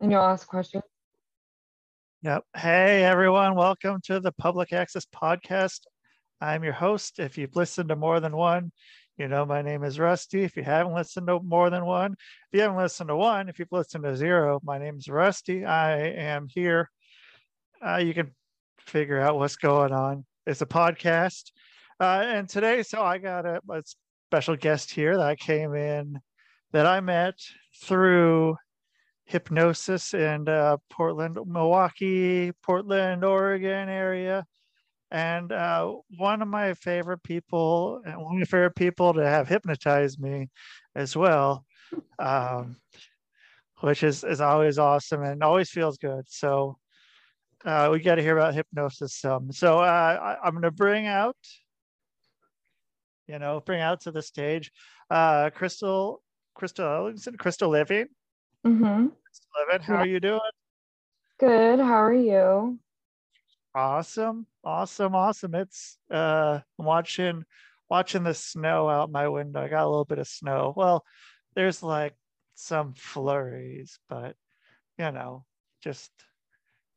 And you'll ask questions. Yep. Hey, everyone. Welcome to the Public Access Podcast. I'm your host. If you've listened to more than one, you know my name is Rusty. If you haven't listened to more than one, if you haven't listened to one, if you've listened to zero, my name is Rusty. I am here. Uh, you can figure out what's going on. It's a podcast. Uh, and today, so I got a, a special guest here that I came in that I met through hypnosis in uh, Portland, Milwaukie, Portland, Oregon area. And uh, one of my favorite people, and one of my favorite people to have hypnotized me as well, um, which is, is always awesome and always feels good. So uh, we got to hear about hypnosis some. So uh, I, am going to bring out, you know, bring out to the stage uh, Crystal, Crystal Ellingson, Crystal Living. Mm-hmm. Living, how yeah. are you doing? Good. How are you? Awesome, awesome, awesome. It's uh I'm watching watching the snow out my window. I got a little bit of snow. Well, there's like some flurries, but you know, just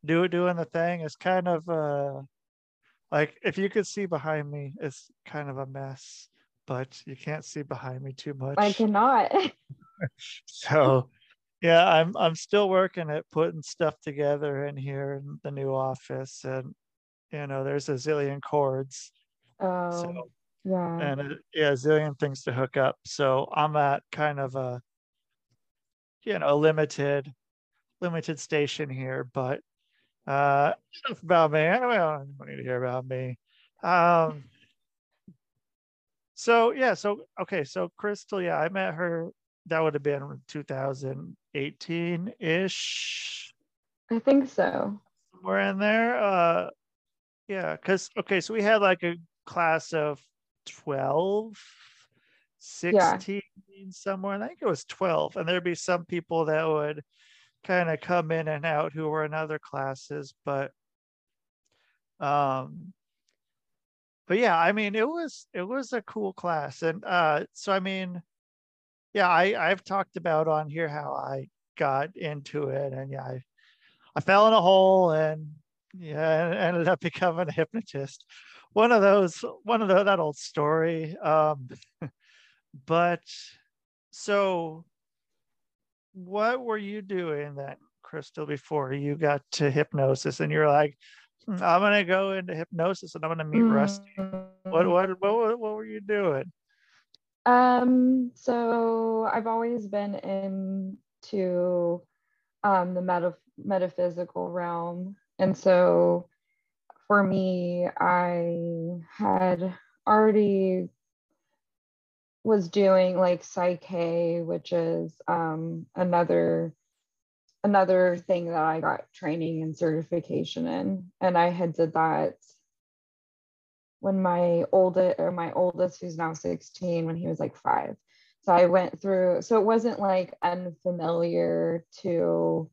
do doing the thing is kind of uh like if you could see behind me, it's kind of a mess, but you can't see behind me too much. I cannot. so yeah i'm i'm still working at putting stuff together in here in the new office and you know there's a zillion cords. Oh so, yeah. and a, yeah a zillion things to hook up. So i'm at kind of a you know limited limited station here but uh enough about me. I don't need to hear about me. Um so yeah so okay so crystal yeah i met her that would have been 2018 ish. I think so. Somewhere in there. Uh, yeah, because okay, so we had like a class of 12, 16 yeah. somewhere. I think it was 12. And there'd be some people that would kind of come in and out who were in other classes, but um but yeah, I mean it was it was a cool class. And uh so I mean yeah, I, I've talked about on here how I got into it and yeah, I, I fell in a hole and yeah, ended up becoming a hypnotist. One of those, one of the, that old story. Um, but so what were you doing then, Crystal, before you got to hypnosis and you're like, hmm, I'm gonna go into hypnosis and I'm gonna meet Rusty. What, what what what were you doing? Um, so I've always been into um, the meta- metaphysical realm. And so for me, I had already was doing like PSYCH-K, which is um, another another thing that I got training and certification in. And I had did that when my oldest or my oldest who's now 16 when he was like five. So i went through so it wasn't like unfamiliar to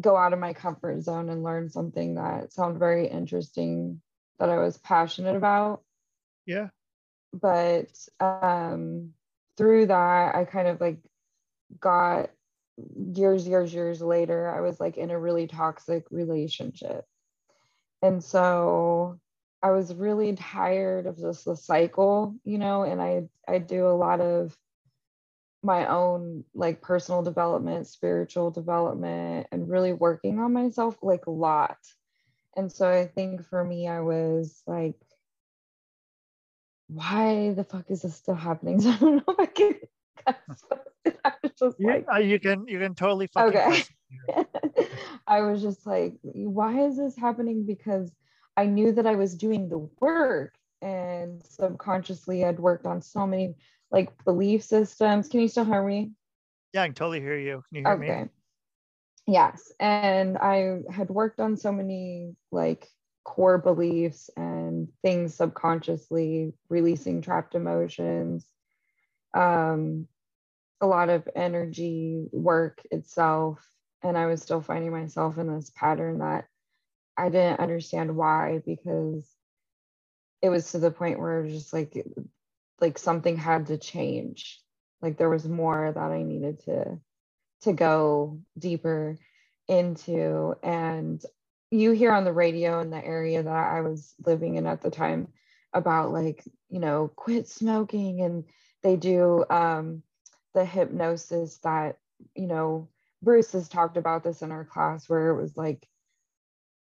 go out of my comfort zone and learn something that sounded very interesting that i was passionate about. Yeah. But um through that i kind of like got years years years later i was like in a really toxic relationship. And so I was really tired of just the cycle, you know, and I I do a lot of my own like personal development, spiritual development, and really working on myself like a lot. And so I think for me, I was like, why the fuck is this still happening? So I don't know if I can. I was just yeah, like, uh, you can you can totally okay. I was just like, why is this happening? Because I knew that I was doing the work and subconsciously I'd worked on so many like belief systems. Can you still hear me? Yeah, I can totally hear you. Can you hear okay. me? Yes. And I had worked on so many like core beliefs and things subconsciously, releasing trapped emotions, um, a lot of energy work itself. And I was still finding myself in this pattern that I didn't understand why because it was to the point where just like like something had to change. Like there was more that I needed to to go deeper into and you hear on the radio in the area that I was living in at the time about like, you know, quit smoking and they do um, the hypnosis that, you know, Bruce has talked about this in our class where it was like,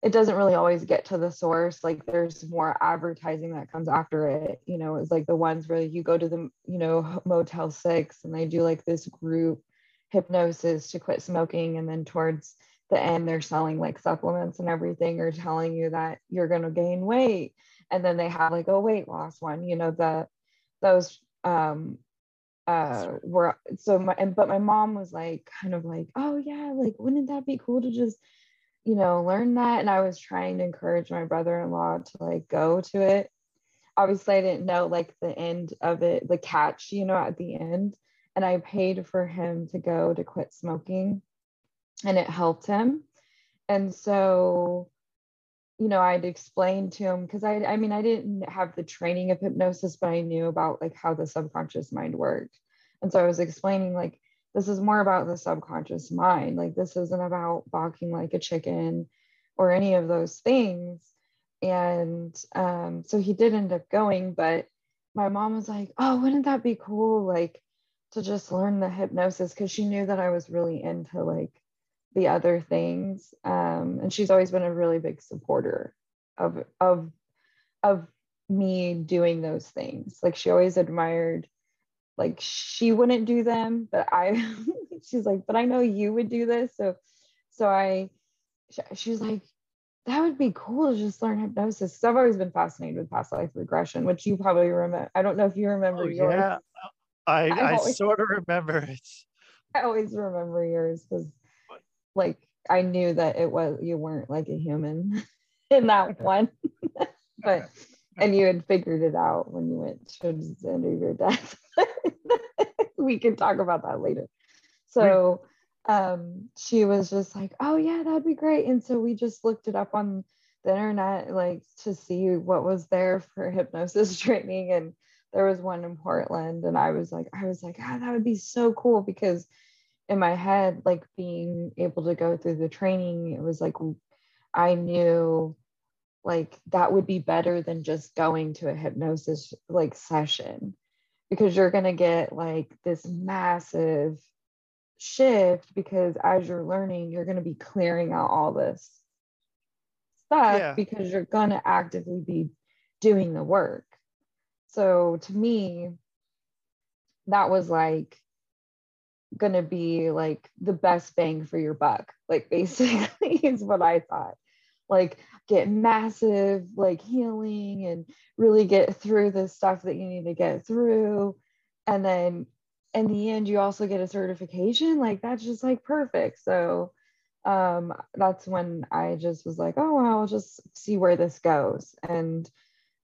it doesn't really always get to the source. Like there's more advertising that comes after it. You know, it's like the ones where you go to the, you know, Motel 6 and they do like this group hypnosis to quit smoking. And then towards the end they're selling like supplements and everything or telling you that you're going to gain weight and then they have like a weight loss one you know the those um uh were so my and but my mom was like kind of like oh yeah like wouldn't that be cool to just you know learn that and i was trying to encourage my brother-in-law to like go to it obviously i didn't know like the end of it the catch you know at the end and i paid for him to go to quit smoking and it helped him. And so, you know, I'd explain to him because I, I mean, I didn't have the training of hypnosis, but I knew about like how the subconscious mind worked. And so I was explaining like, this is more about the subconscious mind. Like, this isn't about balking like a chicken or any of those things. And um, so he did end up going, but my mom was like, oh, wouldn't that be cool? Like, to just learn the hypnosis because she knew that I was really into like the other things. Um, and she's always been a really big supporter of of of me doing those things. Like she always admired, like she wouldn't do them, but I she's like, but I know you would do this. So so I she's like, that would be cool to just learn hypnosis. So I've always been fascinated with past life regression, which you probably remember. I don't know if you remember oh, yours. Yeah, I, I, I always, sort of remember it. I always remember yours because like I knew that it was you weren't like a human in that one. but and you had figured it out when you went to the end of your death. we can talk about that later. So um she was just like, Oh yeah, that'd be great. And so we just looked it up on the internet like to see what was there for hypnosis training and there was one in Portland and I was like I was like ah that would be so cool because in my head, like being able to go through the training, it was like I knew like that would be better than just going to a hypnosis like session. Because you're going to get like this massive shift because as you're learning you're going to be clearing out all this stuff yeah. because you're going to actively be doing the work. So to me that was like going to be like the best bang for your buck like basically is what i thought like get massive like healing and really get through the stuff that you need to get through and then in the end you also get a certification like that's just like perfect so um that's when i just was like oh well, i'll just see where this goes and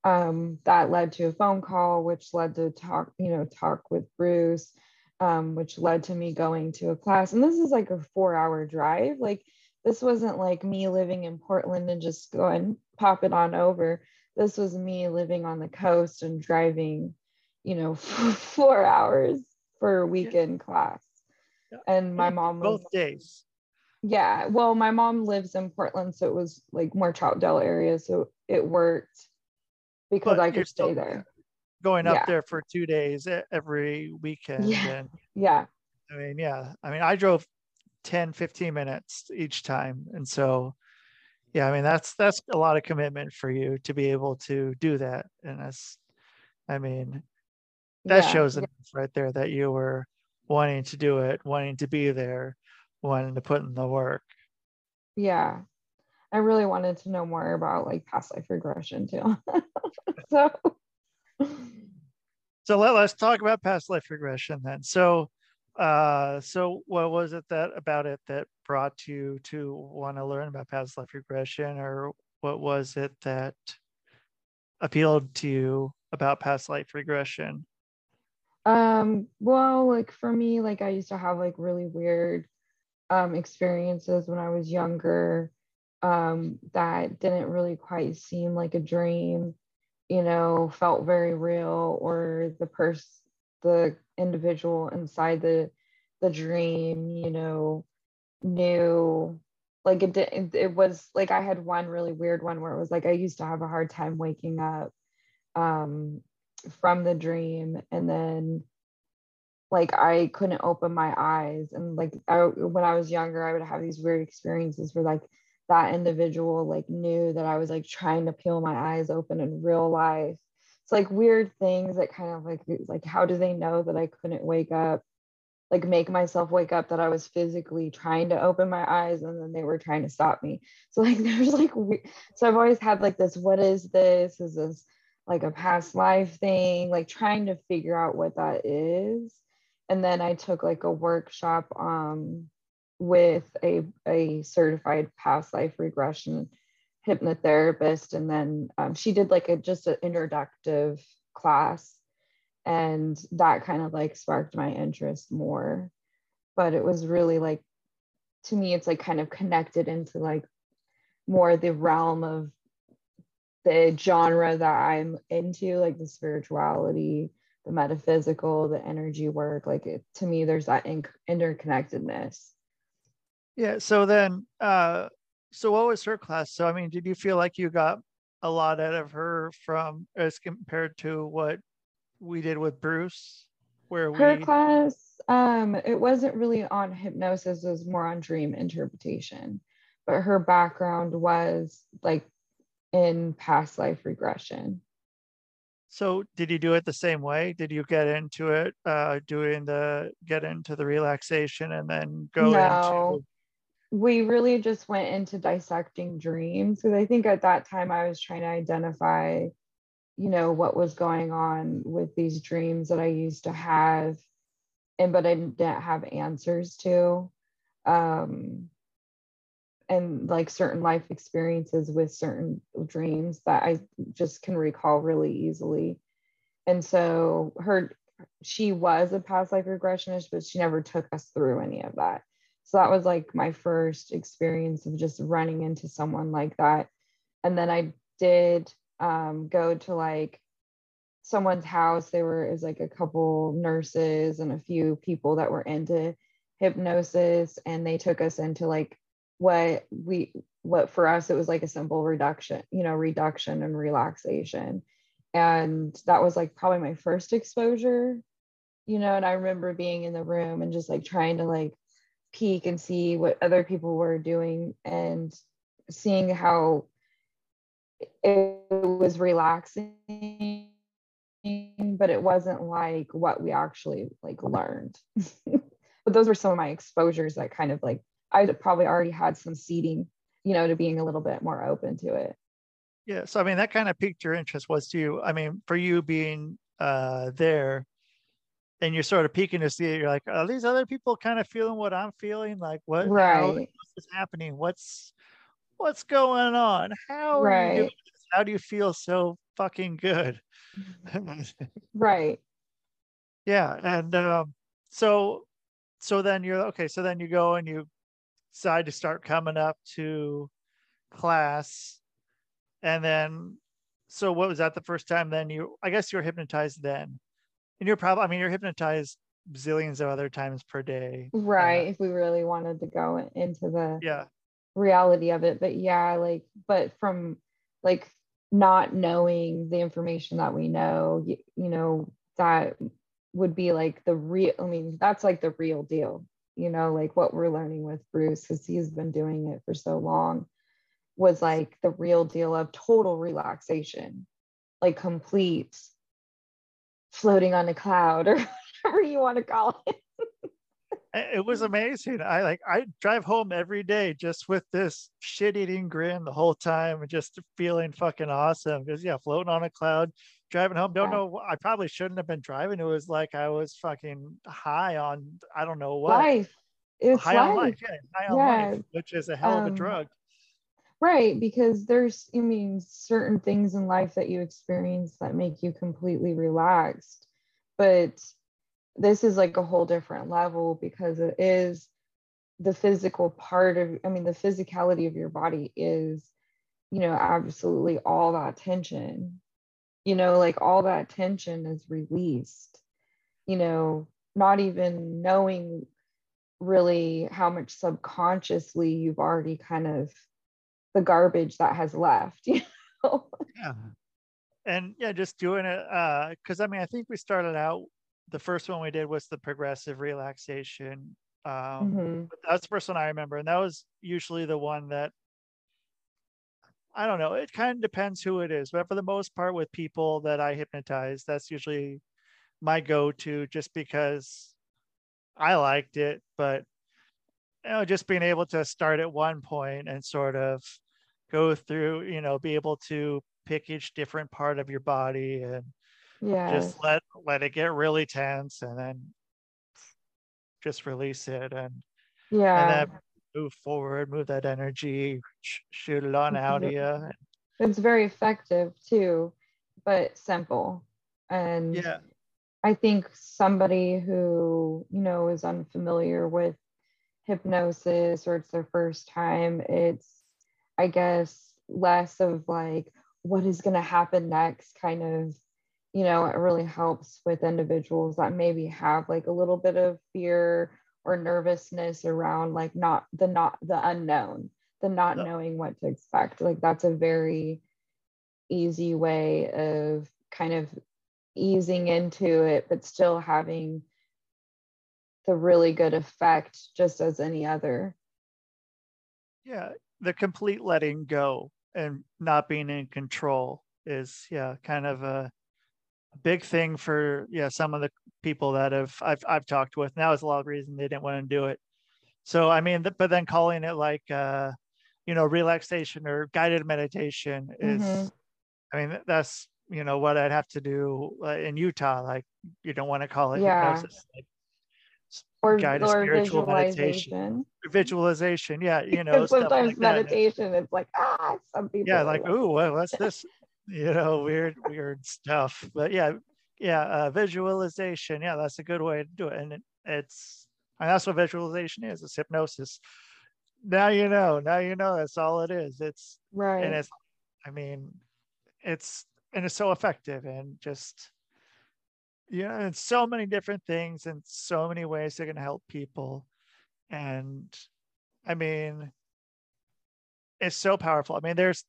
um that led to a phone call which led to talk you know talk with bruce um, which led to me going to a class. And this is like a four hour drive. Like, this wasn't like me living in Portland and just going pop it on over. This was me living on the coast and driving, you know, four hours for a weekend class. And my mom was both days. Yeah. Well, my mom lives in Portland, so it was like more Troutdale area. So it worked because but I could stay there going up yeah. there for two days every weekend. Yeah. And, yeah. I mean, yeah. I mean, I drove 10, 15 minutes each time. And so, yeah, I mean, that's, that's a lot of commitment for you to be able to do that. And that's, I mean, that yeah. shows enough right there that you were wanting to do it, wanting to be there, wanting to put in the work. Yeah. I really wanted to know more about like past life regression too. so so let, us talk about past life regression then. So, uh, so what was it that about it that brought you to want to learn about past life regression, or what was it that appealed to you about past life regression? Um, well, like for me, like I used to have like really weird um experiences when I was younger um that didn't really quite seem like a dream you know, felt very real or the person, the individual inside the the dream, you know, knew like it did it was like i had one really weird one where it was like i used to have a hard time waking up um from the dream. And then like i couldn't open my eyes. And like I, when i was younger i would have these weird experiences where like that individual like knew that i was like trying to peel my eyes open in real life it's like weird things that kind of like like how do they know that i couldn't wake up? Like make myself wake up that i was physically trying to open my eyes and then they were trying to stop me. So like there's like so i've always had like this what is this? Is this like a past life thing? Like trying to figure out what that is. And then i took like a workshop um with a a certified past life regression hypnotherapist and then um, she did like a just an introductive class and that kind of like sparked my interest more. But it was really like to me it's like kind of connected into like more the realm of the genre that i'm into like the spirituality the metaphysical the energy work like it, to me there's that in- interconnectedness. Yeah so then uh so what was her class? So i mean did you feel like you got a lot out of her from as compared to what we did with bruce where her we class um it wasn't really on hypnosis it was more on dream interpretation. But her background was like in past life regression. So did you do it the same way? Did you get into it uh doing the get into the relaxation and then go no. into we really just went into dissecting dreams because i think at that time i was trying to identify you know what was going on with these dreams that i used to have and but i didn't have answers to um and like certain life experiences with certain dreams that i just can recall really easily. And so her she was a past life regressionist but she never took us through any of that so that was like my first experience of just running into someone like that. And then i did um, go to like someone's house. There were is like a couple nurses and a few people that were into hypnosis. And they took us into like what we what for us it was like a simple reduction you know reduction and relaxation. And that was like probably my first exposure you know and i remember being in the room and just like trying to like peek and see what other people were doing and seeing how it was relaxing but it wasn't like what we actually like learned. But those were some of my exposures that kind of like i probably already had some seeding you know to being a little bit more open to it. Yeah so i mean that kind of piqued your interest was you i mean for you being uh there and you're sort of peeking to see it you're like are these other people kind of feeling what i'm feeling? Like what right. is happening? What's what's going on? How are right. how do you feel so fucking good? Right. Yeah and um so so then you're okay so then you go and you decide to start coming up to class and then so what was that the first time then you i guess you were hypnotized then and you're probably i mean you're hypnotized zillions of other times per day. Right uh, if we really wanted to go into the yeah. reality of it but yeah like but from like not knowing the information that we know you, you know that would be like the real i mean that's like the real deal you know like what we're learning with bruce because he's been doing it for so long was like the real deal of total relaxation like complete floating on a cloud or whatever you want to call it it was amazing. I like I drive home every day just with this shit-eating grin the whole time and just feeling fucking awesome. Because yeah, floating on a cloud, driving home. Don't Yeah. know. I probably shouldn't have been driving. It was like I was fucking high on I don't know what. life it's high on life life. Yeah, high on life, which is a hell of a Um, drug. Right, because there's, I mean, certain things in life that you experience that make you completely relaxed. But this is like a whole different level because it is the physical part of, I mean, the physicality of your body is, you know, absolutely all that tension. You know, like all that tension is released, you know, not even knowing really how much subconsciously you've already kind of the garbage that has left you know yeah and yeah just doing it uh because i mean i think we started out the first one we did was the progressive relaxation um mm-hmm. that's the first one i remember and that was usually the one that i don't know it kind of depends who it is but for the most part with people that i hypnotize that's usually my go-to just because I liked it, but you know, just being able to start at one point and sort of go through, you know, be able to pick each different part of your body and yeah, just let let it get really tense and then just release it and yeah, and then move forward, move that energy, sh- shoot it on out of you. It's very effective too, but simple. And yeah, I think somebody who, you know, is unfamiliar with hypnosis or it's their first time, it's, I guess, less of like, what is going to happen next kind of, you know, it really helps with individuals that maybe have like a little bit of fear or nervousness around like not the not the unknown, the not knowing what to expect. Like that's a very easy way of kind of easing into it, but still having the really good effect just as any other. Yeah, the complete letting go and not being in control is yeah, kind of a big thing for yeah, some of the people that have I've I've talked with. Now is a lot of reason they didn't want to do it. So I mean, but then calling it like uh, you know, relaxation or guided meditation is mm-hmm. I mean, that's you know what I'd have to do uh, in Utah. Like you don't want to call it yeah. hypnosis, like or, guided or spiritual meditation. Visualization, yeah, you know. sometimes like meditation, it's like ah, some people. Yeah, like ooh, well, what's this? you know, weird, weird stuff. But yeah, yeah, uh, visualization. Yeah, that's a good way to do it, and it, it's and that's what visualization is. It's hypnosis. Now you know. Now you know. That's all it is. It's right, and it's. I mean, it's and it's so effective and just yeah and so many different things and so many ways they're going to help people and i mean it's so powerful i mean there's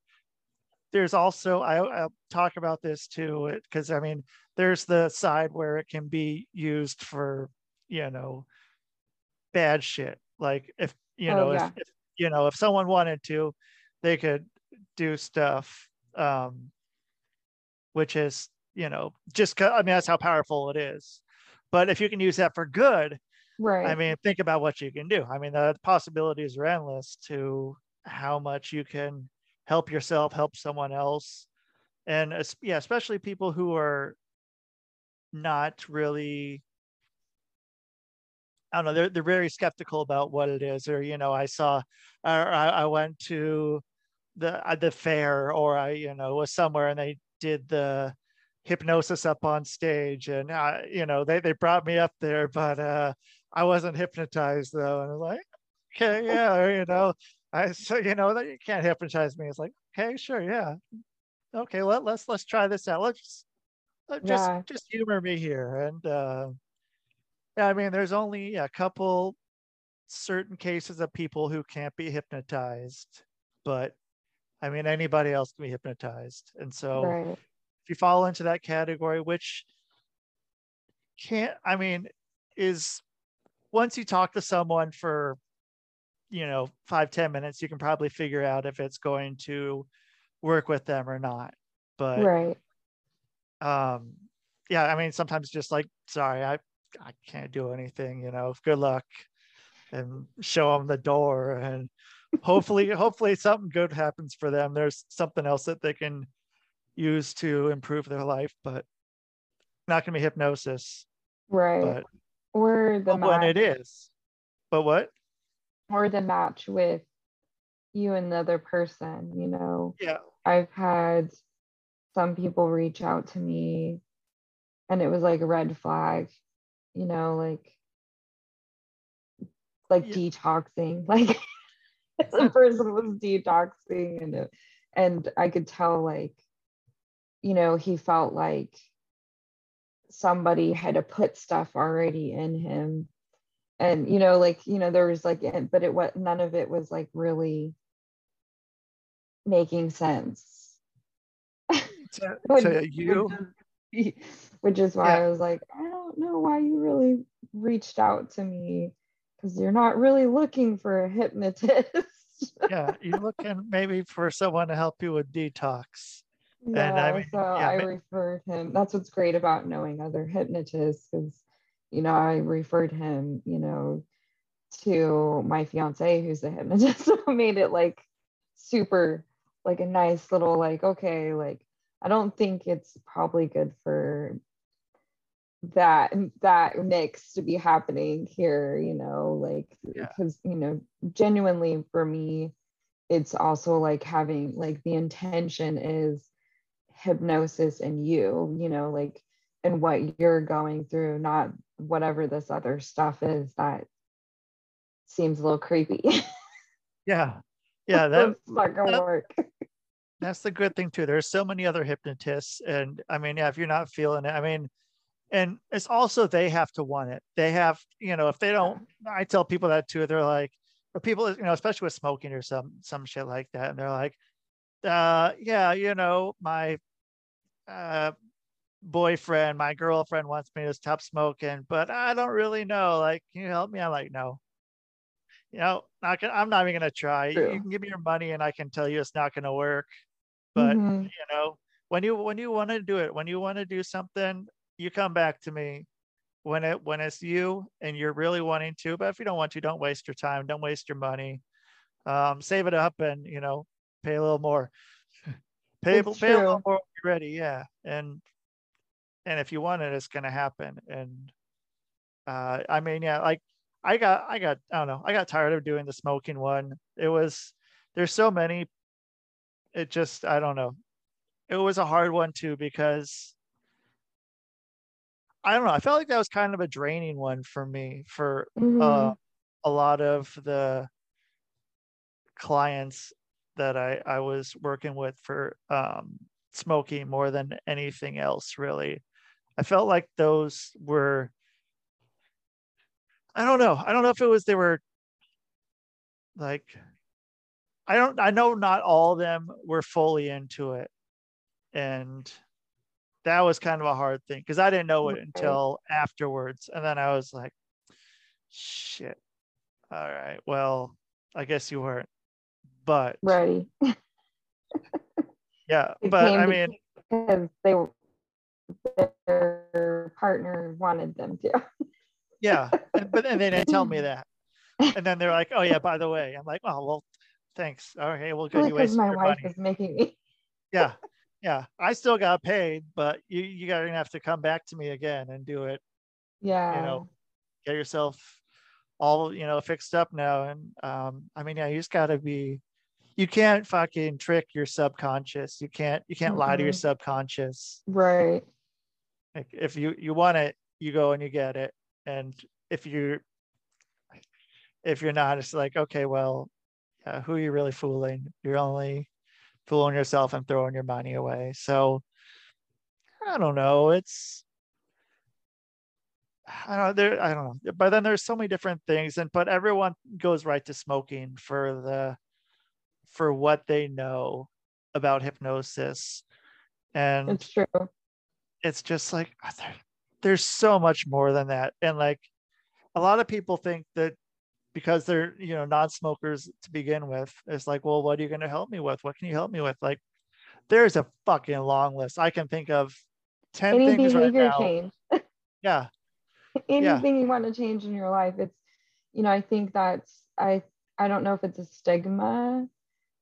there's also I, i'll talk about this too because i mean there's the side where it can be used for you know bad shit like if you oh, know yeah. if, if you know if someone wanted to they could do stuff um which is you know just i mean that's how powerful it is. But if you can use that for good right. i mean think about what you can do. I mean the possibilities are endless to how much you can help yourself help someone else. And yeah especially people who are not really I don't know. They're they're very skeptical about what it is, or you know, I saw, or I, I went to the uh, the fair, or I you know was somewhere and they did the hypnosis up on stage and uh, you know they, they brought me up there but uh i wasn't hypnotized though and i was like okay yeah you know i so you know that you can't hypnotize me it's like okay sure yeah okay let, let's let's try this out let's just let, just yeah. just humor me here and uh yeah i mean there's only a couple certain cases of people who can't be hypnotized but I mean, anybody else can be hypnotized. And so right. If you fall into that category, which can't, I mean, is once you talk to someone for, you know, five ten minutes, you can probably figure out if it's going to work with them or not. But, right. Um, yeah, I mean, sometimes just like, sorry, I, I can't do anything, you know, good luck and show them the door and hopefully hopefully something good happens for them there's something else that they can use to improve their life but not going to be hypnosis right. but, or the oh, when it is. But what? Or the match with you and the other person you know? Yeah. I've had some people reach out to me and it was like a red flag you know like like yeah. detoxing like the person was detoxing and it, and I could tell like you know he felt like somebody had to put stuff already in him. And you know like you know there was like but it what none of it was like really making sense. So, so you which is why yeah. i was like i don't know why you really reached out to me because you're not really looking for a hypnotist. Yeah you're looking maybe for someone to help you with detox yeah, and I mean, so yeah, I referred him. That's what's great about knowing other hypnotists because you know, I referred him, you know, to my fiance who's a hypnotist. so made it like super like a nice little like, okay, like I don't think it's probably good for that that mix to be happening here, you know, like because yeah. you know, genuinely for me, it's also like having like the intention is hypnosis and you, you know, like and what you're going through, not whatever this other stuff is that seems a little creepy. yeah. Yeah. That's not gonna that, work. That's the good thing too. There's so many other hypnotists. And I mean, yeah, if you're not feeling it, I mean, and it's also they have to want it. They have, you know, if they don't, I tell people that too. They're like, or people, you know, especially with smoking or some some shit like that, and they're like, uh, yeah, you know, my uh boyfriend, my girlfriend wants me to stop smoking, but I don't really know. Like, can you help me? I'm like, no. You know, not gonna, I'm not even gonna try. True. You can give me your money and I can tell you it's not gonna work. But mm-hmm. you know, when you when you want to do it, when you want to do something, you come back to me when it when it's you and you're really wanting to. But if you don't want to, don't waste your time, don't waste your money. Um, save it up and you know, pay a little more. pay, pay a little more ready, yeah. And and if you want it, it's going to happen. And uh, I mean, yeah, like I got, I got, I don't know, I got tired of doing the smoking one. It was, there's so many. It just, I don't know. It was a hard one too because I don't know. I felt like that was kind of a draining one for me for uh, mm-hmm. uh, a lot of the clients that I, I was working with for um, smoking more than anything else, really. I felt like those were I don't know. I don't know if it was they were like I don't I know not all of them were fully into it. And that was kind of a hard thing because I didn't know it until afterwards. And then I was like, shit. All right. Well, I guess you weren't. But ready. yeah. but I mean because they were their partner wanted them to. yeah, but then they didn't tell me that, and then they're like, "Oh yeah, by the way," I'm like, "Oh well, thanks. Okay, well, good. Because my wife money. is making me. yeah, yeah. I still got paid, but you you gonna have to come back to me again and do it. Yeah. You know, get yourself all you know fixed up now, and um, I mean, yeah, you just gotta be. You can't fucking trick your subconscious. You can't. You can't mm-hmm. lie to your subconscious. Right. Like if you you want it, you go and you get it. And if you if you're not, it's like okay, well, yeah, who are you really fooling? You're only fooling yourself and throwing your money away. So I don't know. It's I don't know. There, I don't know. But then there's so many different things, and but everyone goes right to smoking for the for what they know about hypnosis. And it's true. it's just like oh, there, there's so much more than that. And like a lot of people think that because they're you know non-smokers to begin with it's like well what are you going to help me with? What can you help me with? Like there's a fucking long list. I can think of 10 Any things right now. change. yeah. Anything yeah. you want to change in your life it's you know i think that's i i don't know if it's a stigma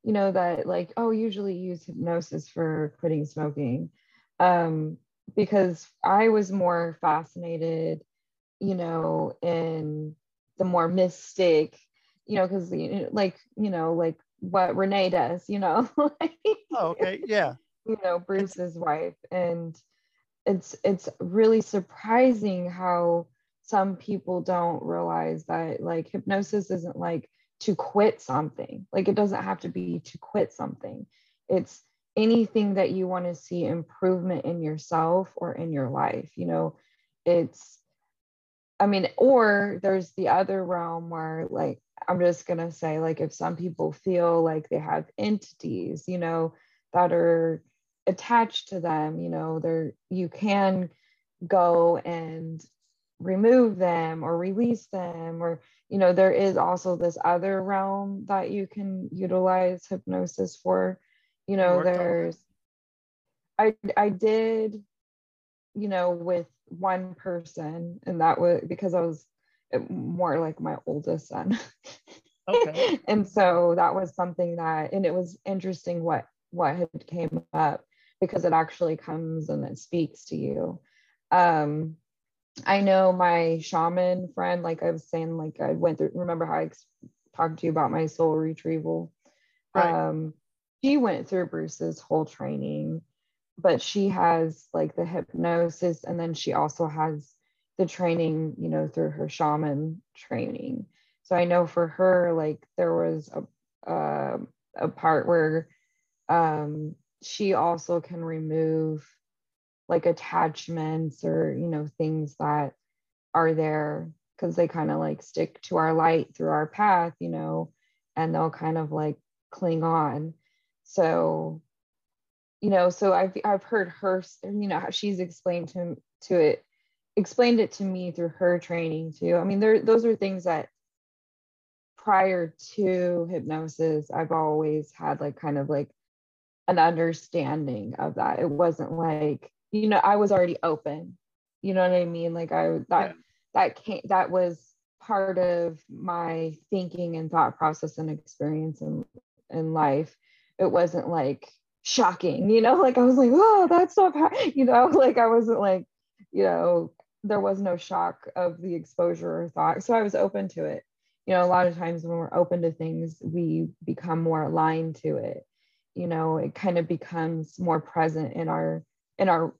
you know that like oh usually use hypnosis for quitting smoking um because I was more fascinated, you know, in the more mystic, you know, because like, you know, like what Renee does, you know. like, oh, okay. Yeah. You know, Bruce's wife. And it's it's really surprising how some people don't realize that like hypnosis isn't like to quit something. Like it doesn't have to be to quit something. It's anything that you want to see improvement in yourself or in your life you know it's I mean, or there's the other realm where, like, I'm just going to say, like, if some people feel like they have entities, you know, that are attached to them, you know, they're, you can go and remove them or release them, or, you know, there is also this other realm that you can utilize hypnosis for. You know, there's, I, I did, you know, with one person, and that was because I was more like my oldest son. Okay. and so that was something that, and it was interesting what what had came up because it actually comes and it speaks to you. Um, I know my shaman friend, like I was saying, like I went through. Remember how I talked to you about my soul retrieval? Right. Um, she went through Bruce's whole training but she has like the hypnosis and then she also has the training you know through her shaman training so i know for her like there was a uh, a part where um she also can remove like attachments or you know things that are there because they kind of like stick to our light through our path you know and they'll kind of like cling on. So you know so i've i've heard her you know how she's explained to to it explained it to me through her training too. I mean there those are things that prior to hypnosis i've always had like kind of like an understanding of that. It wasn't like you know i was already open you know what i mean like i that yeah. that came that was part of my thinking and thought process and experience in in life it wasn't like shocking, you know, like I was like, oh, that stuff, you know, like I wasn't like, you know, there was no shock of the exposure or thought. So I was open to it. You know, a lot of times when we're open to things, we become more aligned to it. You know, it kind of becomes more present in our in our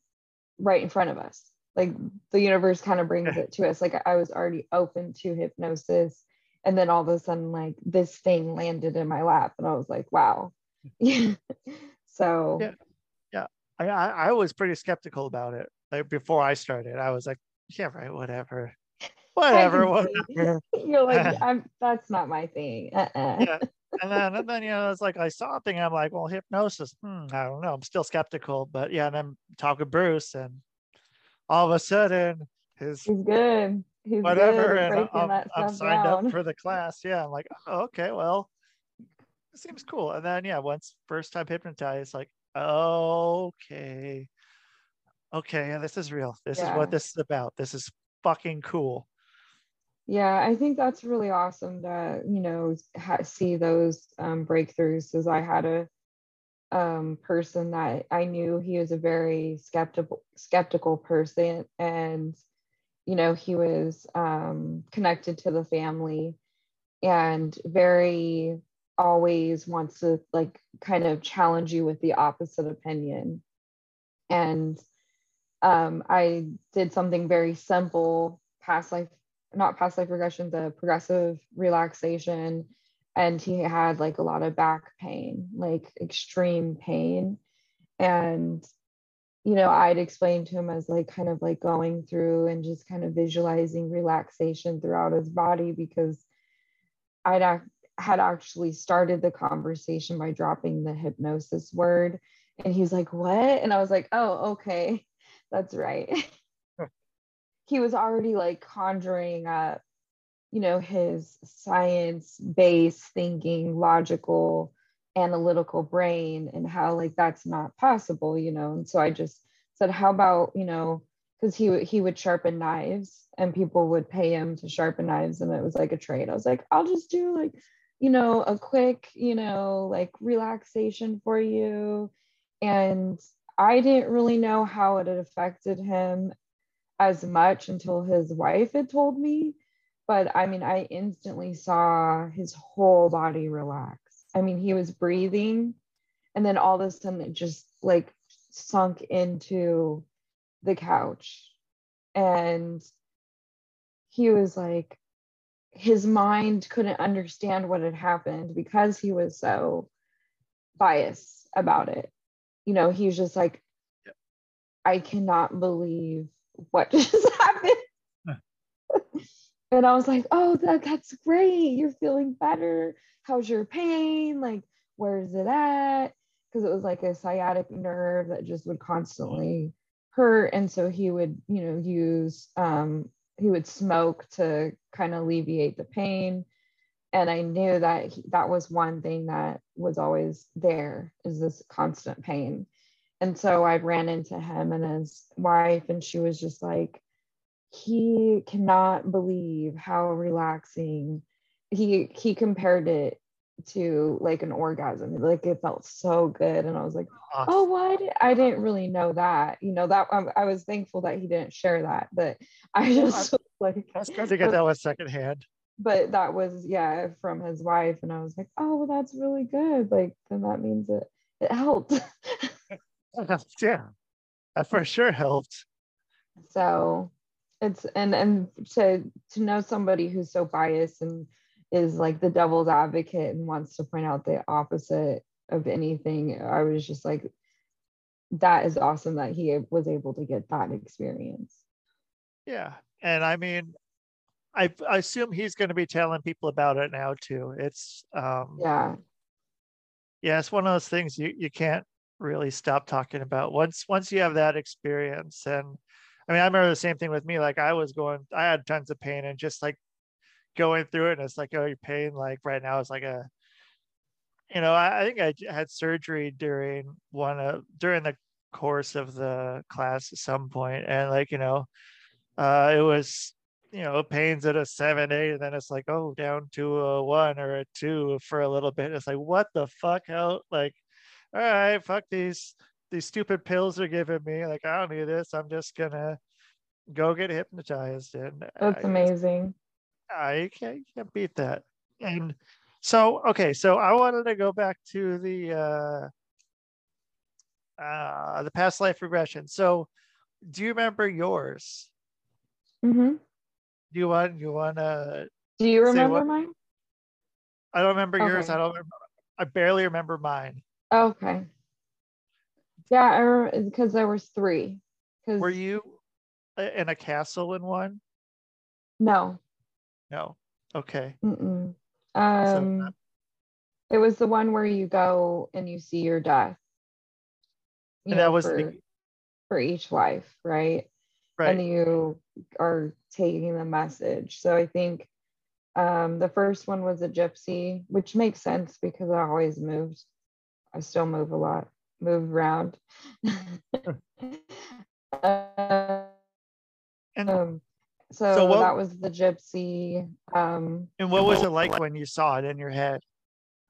right in front of us. Like the universe kind of brings it to us. Like I was already open to hypnosis. And then all of a sudden, like this thing landed in my lap. And I was like, wow. So yeah, yeah. I I was pretty skeptical about it. Like before I started, I was like, yeah, right, whatever, whatever, whatever. You're like, I'm. That's not my thing. Uh-uh. Yeah. And then, and then, you know, it's like I saw a thing. I'm like, well, hypnosis. Hmm, I don't know. I'm still skeptical, but yeah. And then talk with Bruce, and all of a sudden, his he's good. He's whatever, good and I'm, I'm signed down. up for the class. Yeah, I'm like, oh, okay, well, it seems cool. And then yeah, once first time hypnotized, like, okay. Okay, yeah, this is real. This yeah. is what this is about. This is fucking cool. Yeah, I think that's really awesome to, you know, ha- see those um, breakthroughs because I had a um, person that I knew he was a very skeptical skeptical person and you know he was um, connected to the family and very always wants to like kind of challenge you with the opposite opinion. And um, I did something very simple, past life, not past life regression, the progressive relaxation. And he had like a lot of back pain, like extreme pain. And, you know, I'd explain to him as like kind of like going through and just kind of visualizing relaxation throughout his body because I'd had actually started the conversation by dropping the hypnosis word. And he's like, What? And I was like, Oh, okay. That's right. he was already like conjuring up, you know, his science based thinking, logical, analytical brain, and how like that's not possible, you know. And so I just said, How about, you know, because he he would sharpen knives and people would pay him to sharpen knives and it was like a trade. I was like, I'll just do like you know, a quick, you know, like relaxation for you. And I didn't really know how it had affected him as much until his wife had told me. But I mean, I instantly saw his whole body relax. I mean, he was breathing, and then all of a sudden it just like sunk into the couch. And he was like, his mind couldn't understand what had happened because he was so biased about it. You know, he was just like, I cannot believe what just happened. and I was like, oh, that, that's great. You're feeling better. How's your pain? Like, where's it at? Because it was like a sciatic nerve that just would constantly hurt. And so he would, you know, use, um, he would smoke to kind of alleviate the pain. And I knew that he, that was one thing that was always there is this constant pain. And so I ran into him and his wife, and she was just like, he cannot believe how relaxing. He he compared it to like an orgasm. Like it felt so good. And i was like oh what? I didn't really know that. You know that um, i was thankful that he didn't share that but i just like that's good to get that one secondhand. but that was yeah from his wife. And i was like oh well, that's really good. Like then that means it it helped yeah. That for sure helped. So it's and and to to know somebody who's so biased and is like the devil's advocate and wants to point out the opposite of anything i was just like that is awesome that he was able to get that experience. Yeah and i mean i, I assume he's going to be telling people about it now too. It's um yeah. Yeah it's one of those things you you can't really stop talking about once once you have that experience and I mean, I remember the same thing with me. Like I was going, I had tons of pain and just like going through it. And it's like, oh, your pain, like right now is like a, you know, I, I think I had surgery during one of, during the course of the class at some point, And like, you know, uh, it was, you know, pains at a seven, eight, and then it's like, oh, down to a one or a two for a little bit. It's like, what the fuck? How, like, all right, fuck these these stupid pills are giving me. Like, I don't need this. I'm just gonna go get hypnotized. And that's I, amazing. I can't, can't beat that. And so, okay, so I wanted to go back to the uh, uh, the past life regression. So, do you remember yours? Mm-hmm. Do you want you want to? Do you remember mine? I don't remember okay. yours. I don't remember. I barely remember mine. Okay. Yeah, because there was three. Cause Were you in a castle in one? No. No. Okay. Mm-mm. Um, so, it was the one where you go and you see your death. You and know, that was for, the... for each life, right? Right. And you are taking the message. So I think um, the first one was a gypsy, which makes sense because I always moved. I still move a lot move around. and um, so, so what, that was the gypsy. Um, and what was it like when you saw it in your head?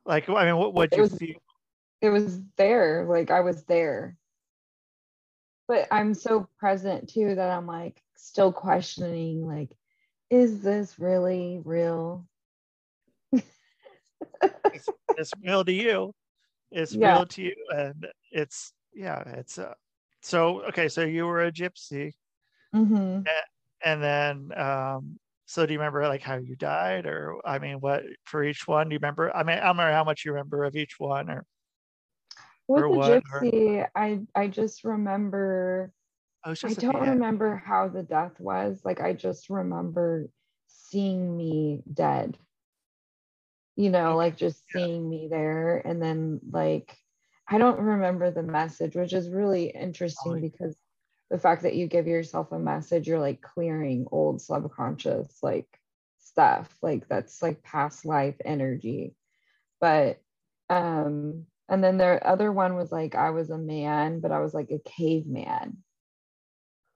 Like, I mean, what would you was, feel? It was there, like I was there. But I'm so present too that I'm like still questioning, like, is this really real? it's, it's real to you. It's yeah. real to you, and it's yeah it's uh so okay so you were a gypsy mm-hmm. and, and then um so do you remember like how you died or i mean what for each one do you remember i mean i don't remember how much you remember of each one or with or the what, gypsy or... i i just remember oh, i don't remember how the death was like i just remember seeing me dead you know like just seeing me there and then like I don't remember the message, which is really interesting because the fact that you give yourself a message, you're like clearing old subconscious like stuff, like that's like past life energy. But um, and then the other one was like I was a man, but I was like a caveman.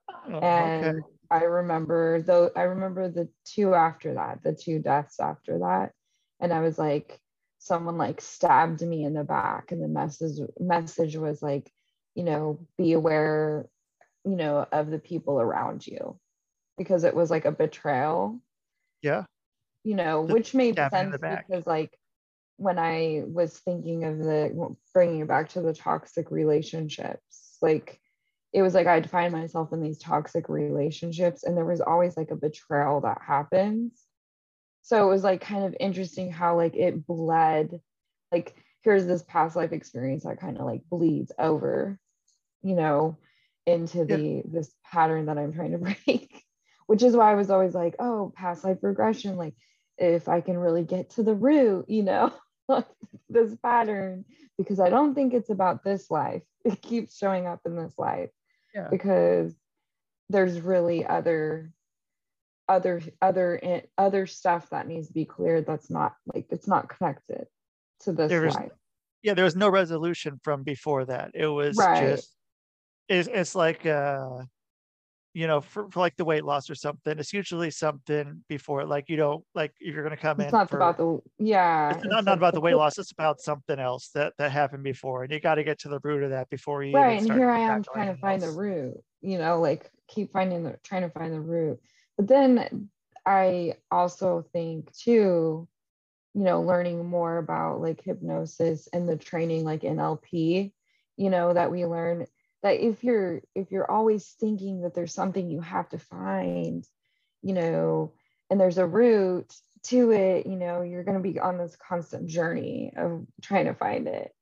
Oh, and okay. I remember though I remember the two after that, the two deaths after that. And I was like, someone like stabbed me in the back and the message message was like you know be aware you know of the people around you. Because it was like a betrayal. Yeah. You know the which made sense because like when i was thinking of the bringing it back to the toxic relationships like it was like i'd find myself in these toxic relationships and there was always like a betrayal that happens so it was like kind of interesting how like it bled like here's this past life experience that kind of like bleeds over you know into the yeah. this pattern that i'm trying to break which is why I was always like, oh, past life regression, like if I can really get to the root, you know, this pattern, because I don't think it's about this life. It keeps showing up in this life yeah. because there's really other other other other stuff that needs to be cleared that's not like it's not connected to this there was. Yeah, there was no resolution from before that. It was right. just it's, it's like uh you know, for, for like the weight loss or something, it's usually something before, like you know, like if you're going to come in it's in. Not for, about the yeah. It's not, not about the weight loss. It's about something else that that happened before, and you got to get to the root of that before you. Right, and here I am trying to find else. the root. You know, like keep finding the trying to find the root, but then I also think too, you know, learning more about like hypnosis and the training like NLP, you know, that we learn that if you're if you're always thinking that there's something you have to find you know and there's a route to it you know you're going to be on this constant journey of trying to find it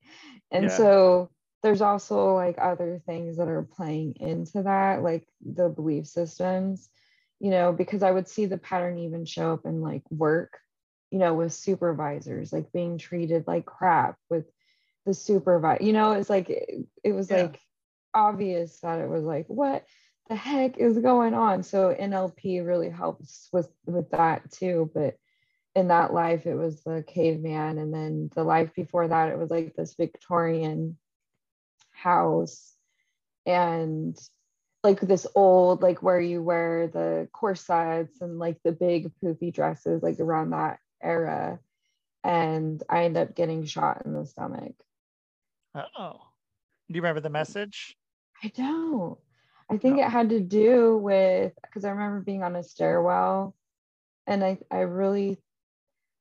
and yeah. so there's also like other things that are playing into that like the belief systems you know because i would see the pattern even show up in like work you know with supervisors like being treated like crap with the supervisor you know it's like it, it was yeah. like obvious that it was like, what the heck is going on? So NLP really helps with with that too. But in that life, it was the caveman, and then the life before that, it was like this Victorian house, and like this old like where you wear the corsets and like the big poofy dresses like around that era and i end up getting shot in the stomach oh do you remember the message I don't. I think no. it had to do with because I remember being on a stairwell and I, I really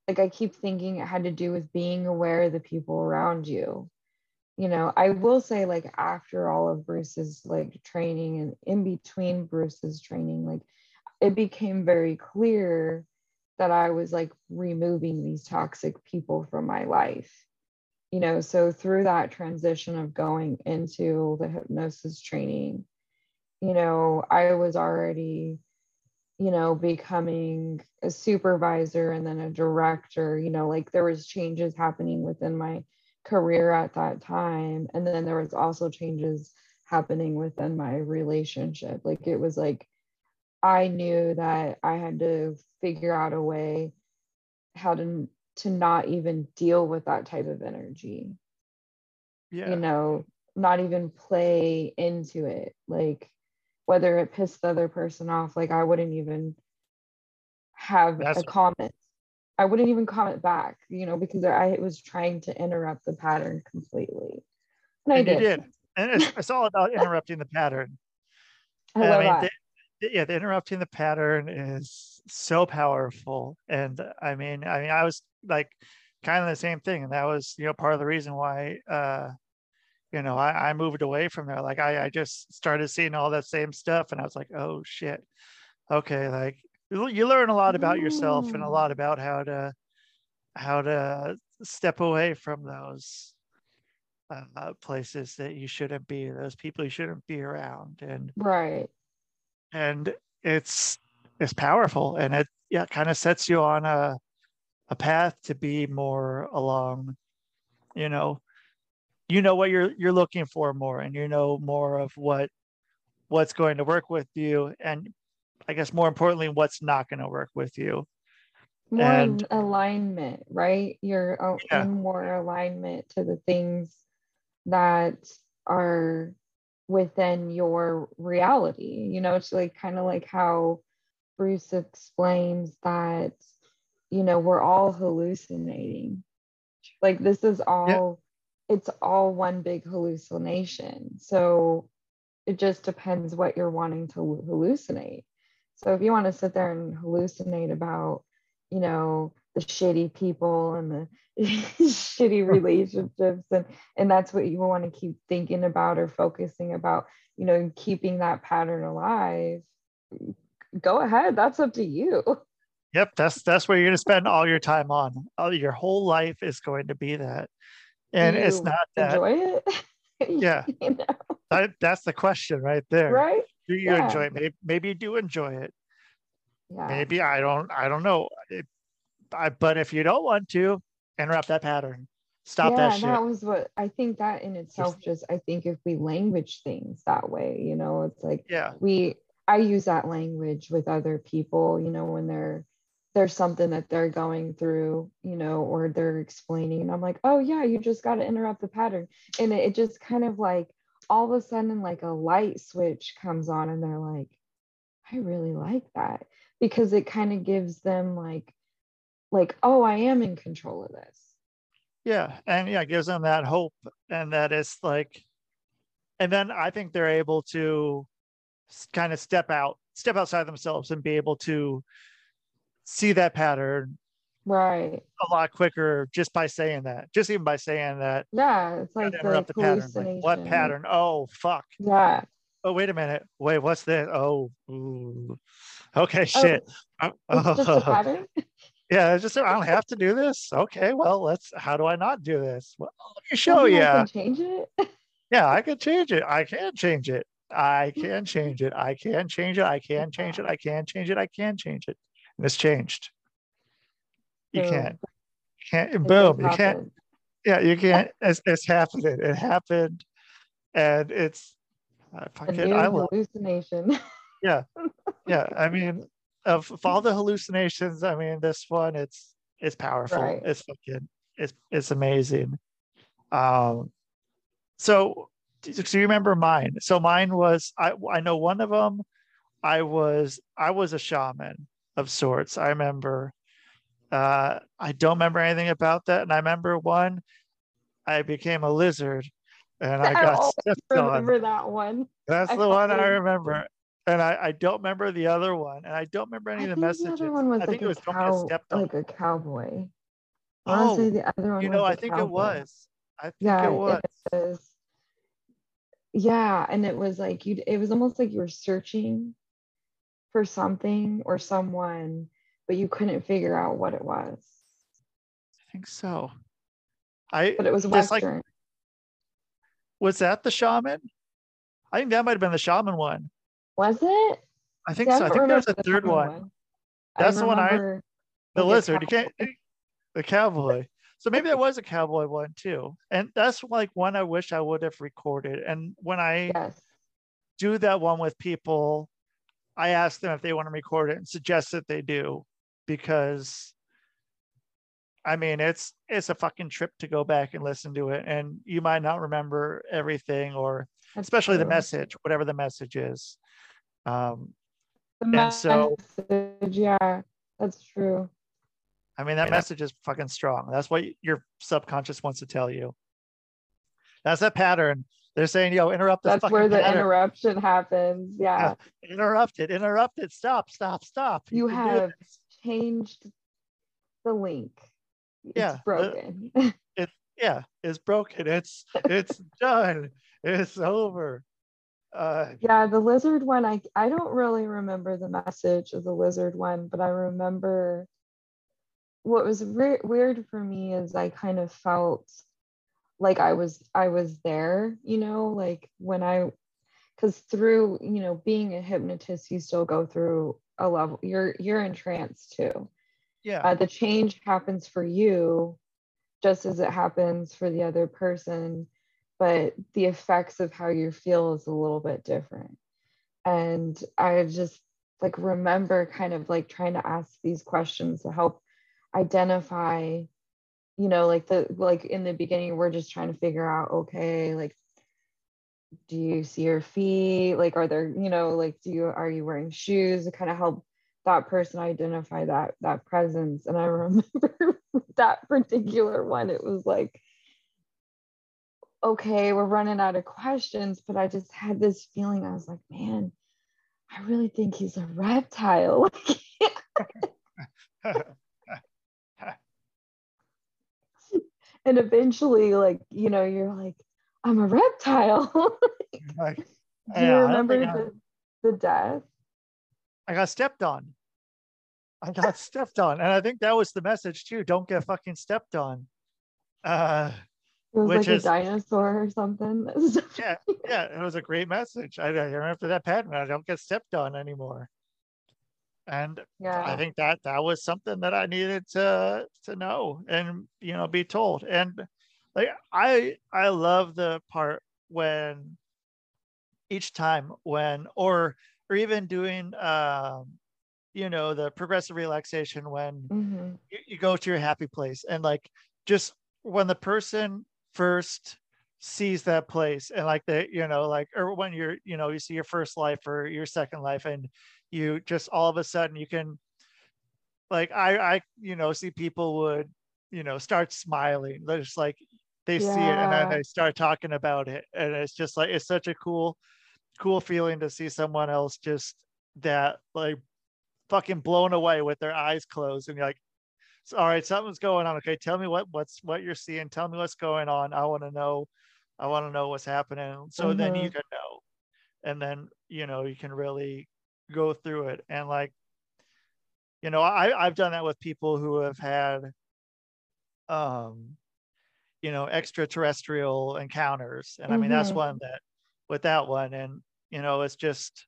like I keep thinking it had to do with being aware of the people around you. You know, I will say like after all of Bruce's like training and in between Bruce's training, like it became very clear that I was like removing these toxic people from my life. You know so through that transition of going into the hypnosis training you know i was already you know becoming a supervisor and then a director you know like there was changes happening within my career at that time and then there was also changes happening within my relationship like it was like i knew that i had to figure out a way how to to not even deal with that type of energy. Yeah. You know, not even play into it. Like whether it pissed the other person off, like I wouldn't even have That's- a comment. I wouldn't even comment back, you know, because I was trying to interrupt the pattern completely. And, and I did. did. And it's, it's all about interrupting the pattern. I I mean, that yeah the interrupting the pattern is so powerful and i mean i mean i was like kind of the same thing and that was you know part of the reason why uh you know i, I moved away from there like I, I just started seeing all that same stuff and i was like oh shit okay like you learn a lot about yourself and a lot about how to how to step away from those uh, places that you shouldn't be those people you shouldn't be around and right. and it's it's powerful and it yeah kind of sets you on a a path to be more along you know you know what you're you're looking for more and you know more of what what's going to work with you and i guess more importantly what's not going to work with you more and, alignment right you're yeah. in more alignment to the things that are within your reality. You know, it's like kind of like how Bruce explains that, you know, we're all hallucinating. Like this is all, yeah. it's all one big hallucination. So it just depends what you're wanting to hallucinate. So if you want to sit there and hallucinate about, you know, the shitty people and the shitty relationships and and that's what you want to keep thinking about or focusing about you know keeping that pattern alive go ahead. That's up to you. Yep that's that's where you're going to spend all your time on. All, your whole life is going to be that. And it's not that enjoy it? Yeah. You know? that, that's the question right there. Right do you yeah. enjoy it? Maybe, maybe you do enjoy it. Yeah. maybe i don't i don't know. It- I, but if you don't want to interrupt that pattern. Stop yeah, that shit. that was what I think that in itself just I think if we language things that way, you know, it's like yeah. we I use that language with other people, you know, when they're there's something that they're going through, you know, or they're explaining, and I'm like, oh yeah, you just got to interrupt the pattern, and it, it just kind of like all of a sudden like a light switch comes on, and they're like, I really like that because it kind of gives them like, like, oh, I am in control of this. yeah and yeah gives them that hope and that it's like and then i think they're able to kind of step out step outside themselves and be able to see that pattern Right. a lot quicker just by saying that just even by saying that. Yeah, it's like the interrupt the pattern like, what pattern? Oh fuck. Yeah. oh wait a minute. Wait what's this? Oh ooh. okay Oh, shit. Oh, It's just a pattern. yeah it's just i don't have to do this? Okay well let's how do i not do this? Well let me show you I can change it. yeah i can change it. I can change it. I can change it. I can change it. I can change it. I can change it. I can change it. And it's changed you Boom. can't can't It boom you can't yeah you can't it's, it's happening it happened and it's A fucking new I love hallucination. yeah yeah i mean of, of all the hallucinations i mean this one it's it's powerful Right. it's fucking it's it's amazing um so do do you remember mine so mine was i i know one of them i was i was a shaman of sorts i remember uh i don't remember anything about that and i remember one i became a lizard and i I got stepped on Remember that one? that's I the one I remember. And I, I don't remember the other one. And I don't remember any I of the messages. the other one was I like think it a was cow, stepped on. like a cowboy. I say Oh, the other one. you know, I think it was. I think Yeah, it was. was. Yeah, and it was like you. It was almost like you were searching for something or someone, but you couldn't figure out what it was. I think so. I But it was Just like- Western. was that the shaman? I think that might have been the shaman one. was it? I think so. I don't think was remember the third second one. That's the one I- remember, The lizard. You can't the cowboy. So maybe that was a cowboy one too. And that's like one I wish I would have recorded. And when I Yes. do that one with people, I ask them if they want to record it and suggest that they do because I mean it's it's a fucking trip to go back and listen to it and you might not remember everything or that's especially the message, whatever the message is. Um, The and so- message, yeah, that's true. I mean that message is fucking strong. That's what your subconscious wants to tell you. That's that pattern. They're saying, yo, interrupt this That's fucking where the pattern. interruption happens. Yeah. interrupt it, interrupt it, stop, stop, stop. You can do have this. Changed the link. It's Yeah, uh, broken. yeah, it's broken. It's it's done. It's over. Uh yeah, the lizard one, I I don't really remember the message of the lizard one, but I remember what was re- weird for me is I kind of felt like I was I was there, you know, like when I because through you know being a hypnotist, you still go through a level. You're you're in trance too. yeah, uh, the change happens for you just as it happens for the other person but the effects of how you feel is a little bit different and i just like remember kind of like trying to ask these questions to help identify you know like the like in the beginning we're just trying to figure out okay like do you see your feet? Like are there you know like do you are you wearing shoes to kind of help that person identify that that presence? And i remember that particular one it was like okay we're running out of questions but i just had this feeling i was like man i really think he's a reptile. And eventually like you know you're like i'm a reptile like, do you don't remember I- the, the death I got stepped on. I got stepped on. And I think that was the message too. Don't get fucking stepped on. Uh it was Which like is- a dinosaur or something yeah, yeah, it was a great message. I, I remember that pattern. I don't get stepped on anymore. and Yeah. I think that that was something that I needed to to know and you know be told. And like I I love the part when each time when or or even doing um you know the progressive relaxation when hmm you, you go to your happy place and like just when the person first sees that place and like the you know like or when you're you know you see your first life or your second life and you just all of a sudden you can like i i you know see people would you know start smiling. They're just like they see it and then they start talking about it and it's just like it's such a cool cool feeling to see someone else just that like fucking blown away with their eyes closed and you're like all right something's going on okay tell me what what's what you're seeing tell me what's going on i want to know i want to know what's happening so then you Mhm. can know and then you know you can really go through it and like you know i i've done that with people who have had um you know extraterrestrial encounters and i mean that's Mhm. one that with that one and you know it's just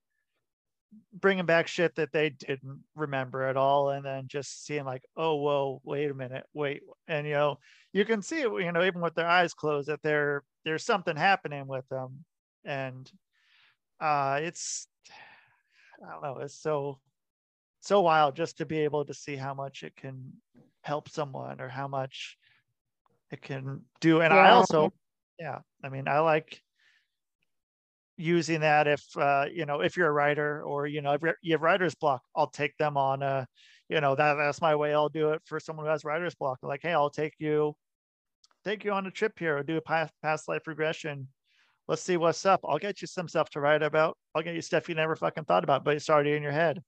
bringing back shit that they didn't remember at all and then just seeing like oh whoa wait a minute wait and you know you can see it you know even with their eyes closed that there there's something happening with them and uh it's i don't know it's so so wild just to be able to see how much it can help someone or how much it can do and i also yeah. I mean i like using that if uh you know if you're a writer or you know if you're, have writer's block i'll take them on uh you know that that's my way. I'll do it for someone who has writer's block. Like hey i'll take you take you on a trip here or do a past, past life regression. Let's see what's up. I'll get you some stuff to write about. I'll get you stuff you never fucking thought about but it's already in your head.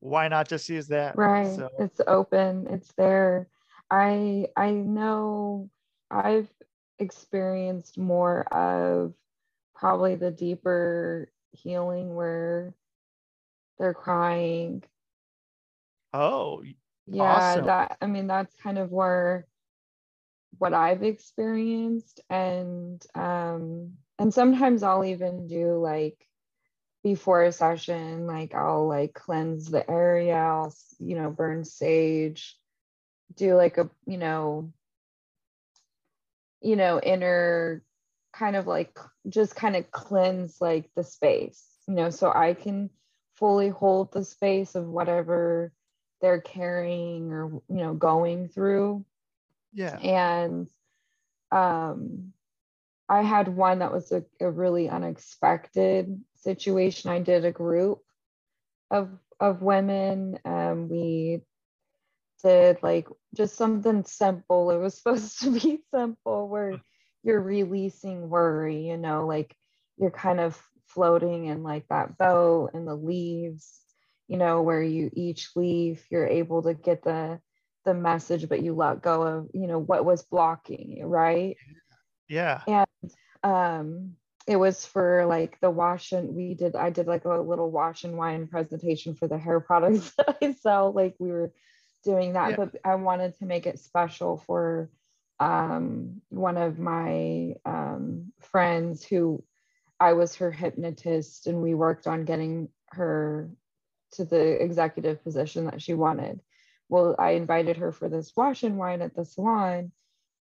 Why not just use that? Right. so It's open. It's there. I I know I've experienced more of probably the deeper healing where they're crying. oh Yeah, Awesome. that I mean that's kind of where what I've experienced and um and sometimes I'll even do like before a session like I'll like cleanse the area, I'll you know burn sage, do like a you know you know inner kind of like just kind of cleanse like the space, you know, so I can fully hold the space of whatever they're carrying or you know going through. Yeah. And um i had one that was a, a really unexpected situation. I did a group of of women um we did like just something simple. It was supposed to be simple where you're releasing worry you know like you're kind of floating in like that boat and the leaves you know where you each leaf you're able to get the the message but you let go of you know what was blocking you right? Yeah. And um it was for like the wash and we did i did like a little wash and wine presentation for the hair products that i sell. Like we were doing that Yeah. but i wanted to make it special for um one of my um friends who i was her hypnotist and we worked on getting her to the executive position that she wanted well i invited her for this wash and wine at the salon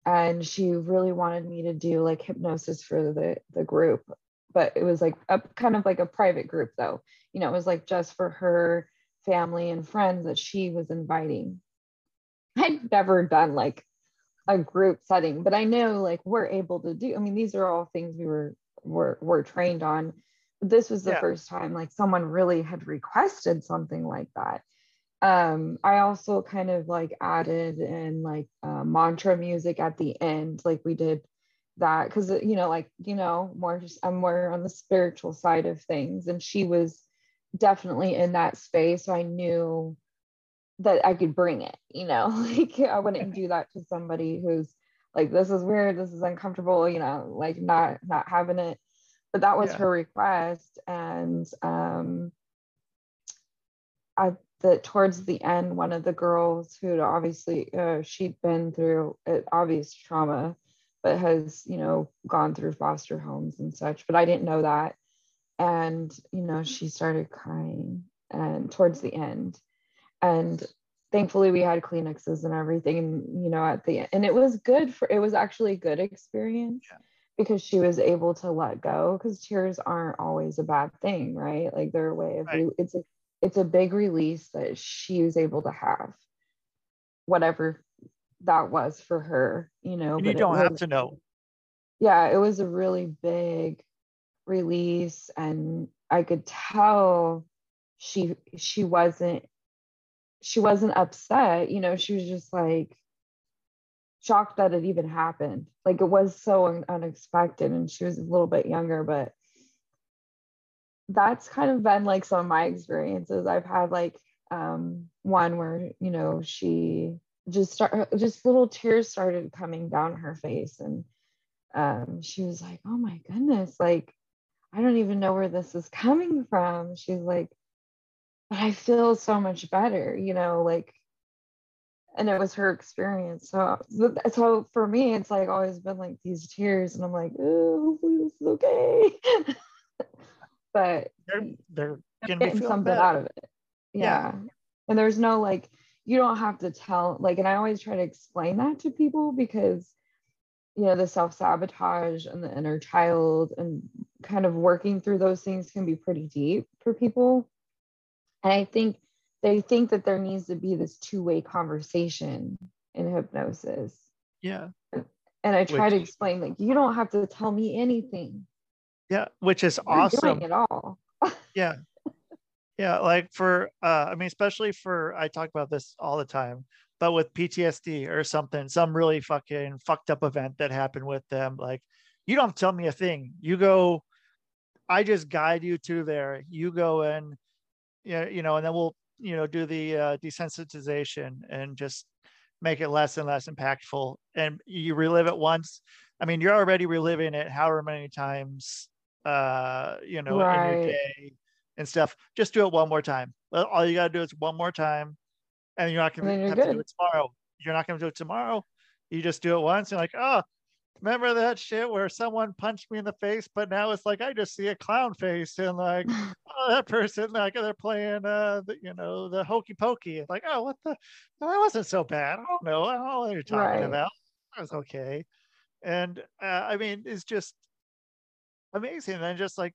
and she really wanted me to do like hypnosis for the the group but it was like a kind of like a private group though you know it was like just for her family and friends that she was inviting i'd never done like a group setting but i know like we're able to do i mean these are all things we were were, were trained on but this was the Yeah. first time like someone really had requested something like that um i also kind of like added in like uh, mantra music at the end like we did that because you know like you know more just i'm more on the spiritual side of things and she was definitely in that space so i knew that i could bring it you know like i wouldn't do that to somebody who's like this is weird this is uncomfortable you know like not not having it but that was Yeah. her request and um I that towards the end, one of the girls who'd obviously uh, she'd been through uh, obvious trauma, but has you know gone through foster homes and such. But I didn't know that, and you know she started crying, and towards the end, and thankfully we had Kleenexes and everything, and you know, at the end, and it was good for it was actually a good experience Yeah. because she was able to let go because tears aren't always a bad thing, right? Like they're a way of Right. it's a it's a big release that she was able to have, whatever that was for her, you know. And you don't have to know. yeah, it was a really big release and I could tell she she wasn't she wasn't upset, you know, she was just like shocked that it even happened. Like it was so un- unexpected and she was a little bit younger, but that's kind of been like some of my experiences. I've had like um one where, you know, she just start just little tears started coming down her face and um, she was like, Oh my goodness, like, I don't even know where this is coming from. She's like, But I feel so much better, you know, like, and it was her experience. So, so for me, it's like always been like these tears, and I'm like, Oh, hopefully this is okay. but They're they're getting something better. out of it. Yeah. Yeah. And there's no like, you don't have to tell, like, and I always try to explain that to people because, you know, the self sabotage and the inner child and kind of working through those things can be pretty deep for people. And I think they think that there needs to be this two way conversation in hypnosis. Yeah. And I try to explain, like, you don't have to tell me anything. Yeah. Which is You're awesome. it all. yeah yeah like for uh i mean especially for i talk about this all the time but with ptsd or something some really fucking fucked up event that happened with them like you don't tell me a thing. You go i just guide you to there. You go and you know and then we'll you know do the uh, desensitization and just make it less and less impactful. And you relive it once. I mean you're already reliving it however many times uh you know in your day and stuff. Just do it one more time. All you got to do is one more time and you're not going to have to do it tomorrow. You're not going to do it tomorrow. You just do it once You're like oh remember that shit where someone punched me in the face but now it's like i just see a clown face and like oh that person like they're playing uh the, you know the hokey pokey. It's like oh what the well, that wasn't so bad. I don't know. I don't know what you're talking Right. about. That was okay. And uh, i mean it's just amazing and just like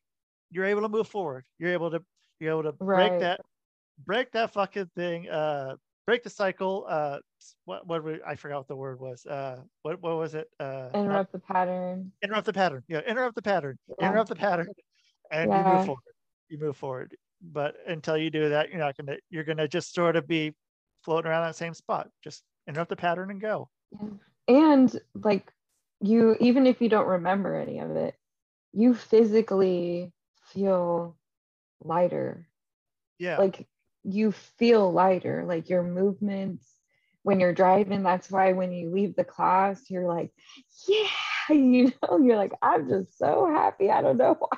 you're able to move forward. You're able to you're able to break Right. that break that fucking thing uh break the cycle uh what what we, i forgot what the word was uh what what was it uh not- Interrupt the pattern. interrupt the pattern yeah interrupt the pattern Yeah. interrupt the pattern and you move forward you move forward. But until you do that you're not gonna you're gonna just sort of be floating around that same spot. Just interrupt the pattern and go. And like you even if you don't remember any of it you physically feel lighter. Yeah. Like you feel lighter like your movements when you're driving that's why when you leave the class you're like yeah you know you're like i'm just so happy i don't know why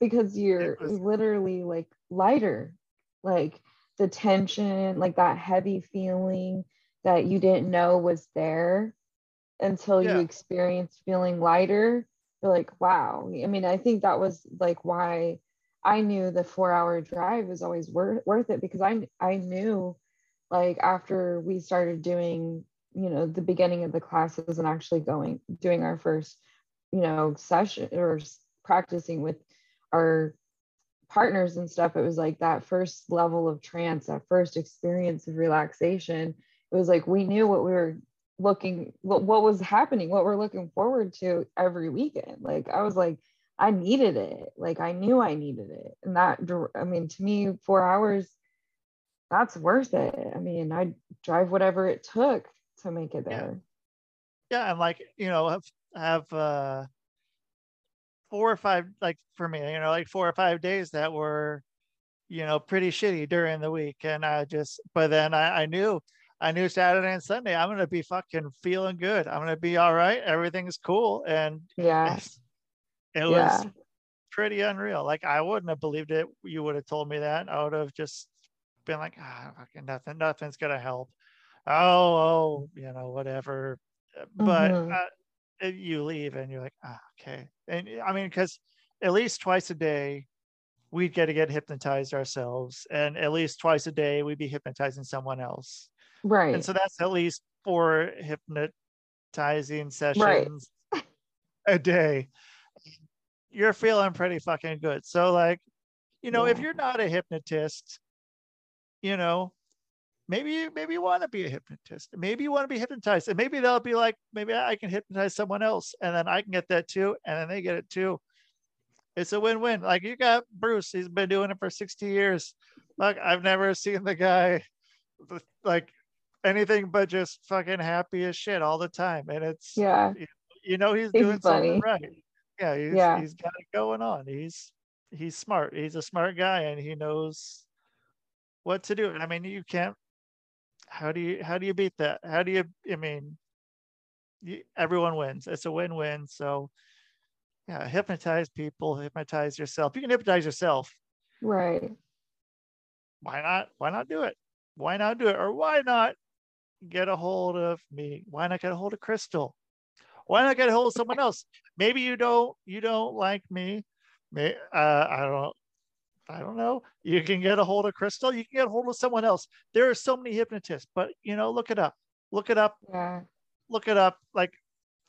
because you're was- literally like lighter like the tension like that heavy feeling that you didn't know was there until Yeah. you experienced feeling lighter you're like wow i mean i think that was like why i knew the four hour drive was always worth, worth it because i i knew like after we started doing you know the beginning of the classes and actually going doing our first you know session or practicing with our partners and stuff it was like that first level of trance that first experience of relaxation it was like we knew what we were looking what, what was happening what we're looking forward to every weekend. Like i was like i needed it. Like i knew i needed it. And that i mean to me four hours that's worth it. I mean i'd drive whatever it took to make it there. Yeah and like you know have have uh four or five like for me you know like four or five days that were you know pretty shitty during the week. And i just but then i, I knew i knew saturday and sunday i'm gonna be fucking feeling good. I'm gonna be all right. Everything's cool. And yeah. it's- it yeah. was pretty unreal. Like i wouldn't have believed it. You would have told me that. I would have just been like ah fucking nothing nothing's gonna help. Oh oh you know whatever. But Mhm. uh, you leave and you're like ah, okay. And i mean because at least twice a day we'd get to get hypnotized ourselves and at least twice a day we'd be hypnotizing someone else. Right. and so that's at least four hypnotizing sessions right. a day you're feeling pretty fucking good. So like you know yeah. if you're not a hypnotist you know maybe you maybe you want to be a hypnotist. Maybe you want to be hypnotized. And maybe they'll be like maybe i can hypnotize someone else and then i can get that too and then they get it too. It's a win-win. Like you got bruce he's been doing it for 60 years. Like i've never seen the guy like anything but just fucking happy as shit all the time. And it's yeah. you know he's, he's doing funny. something right yeah he's, yeah he's got it going on he's he's smart he's a smart guy and he knows what to do i mean you can't how do you how do you beat that? How do you? I mean, you, everyone wins. It's a win-win. So, yeah, hypnotize people, hypnotize yourself. You can hypnotize yourself. Right. Why not? Why not do it? Why not do it? Or why not get a hold of me? Why not get a hold of Crystal? Why not get a hold of someone else? Maybe you don't you don't like me. May, uh, I don't I don't know. You can get a hold of Crystal. You can get a hold of someone else. There are so many hypnotists, but you know, look it up. Look it up. Yeah. Look it up. Like,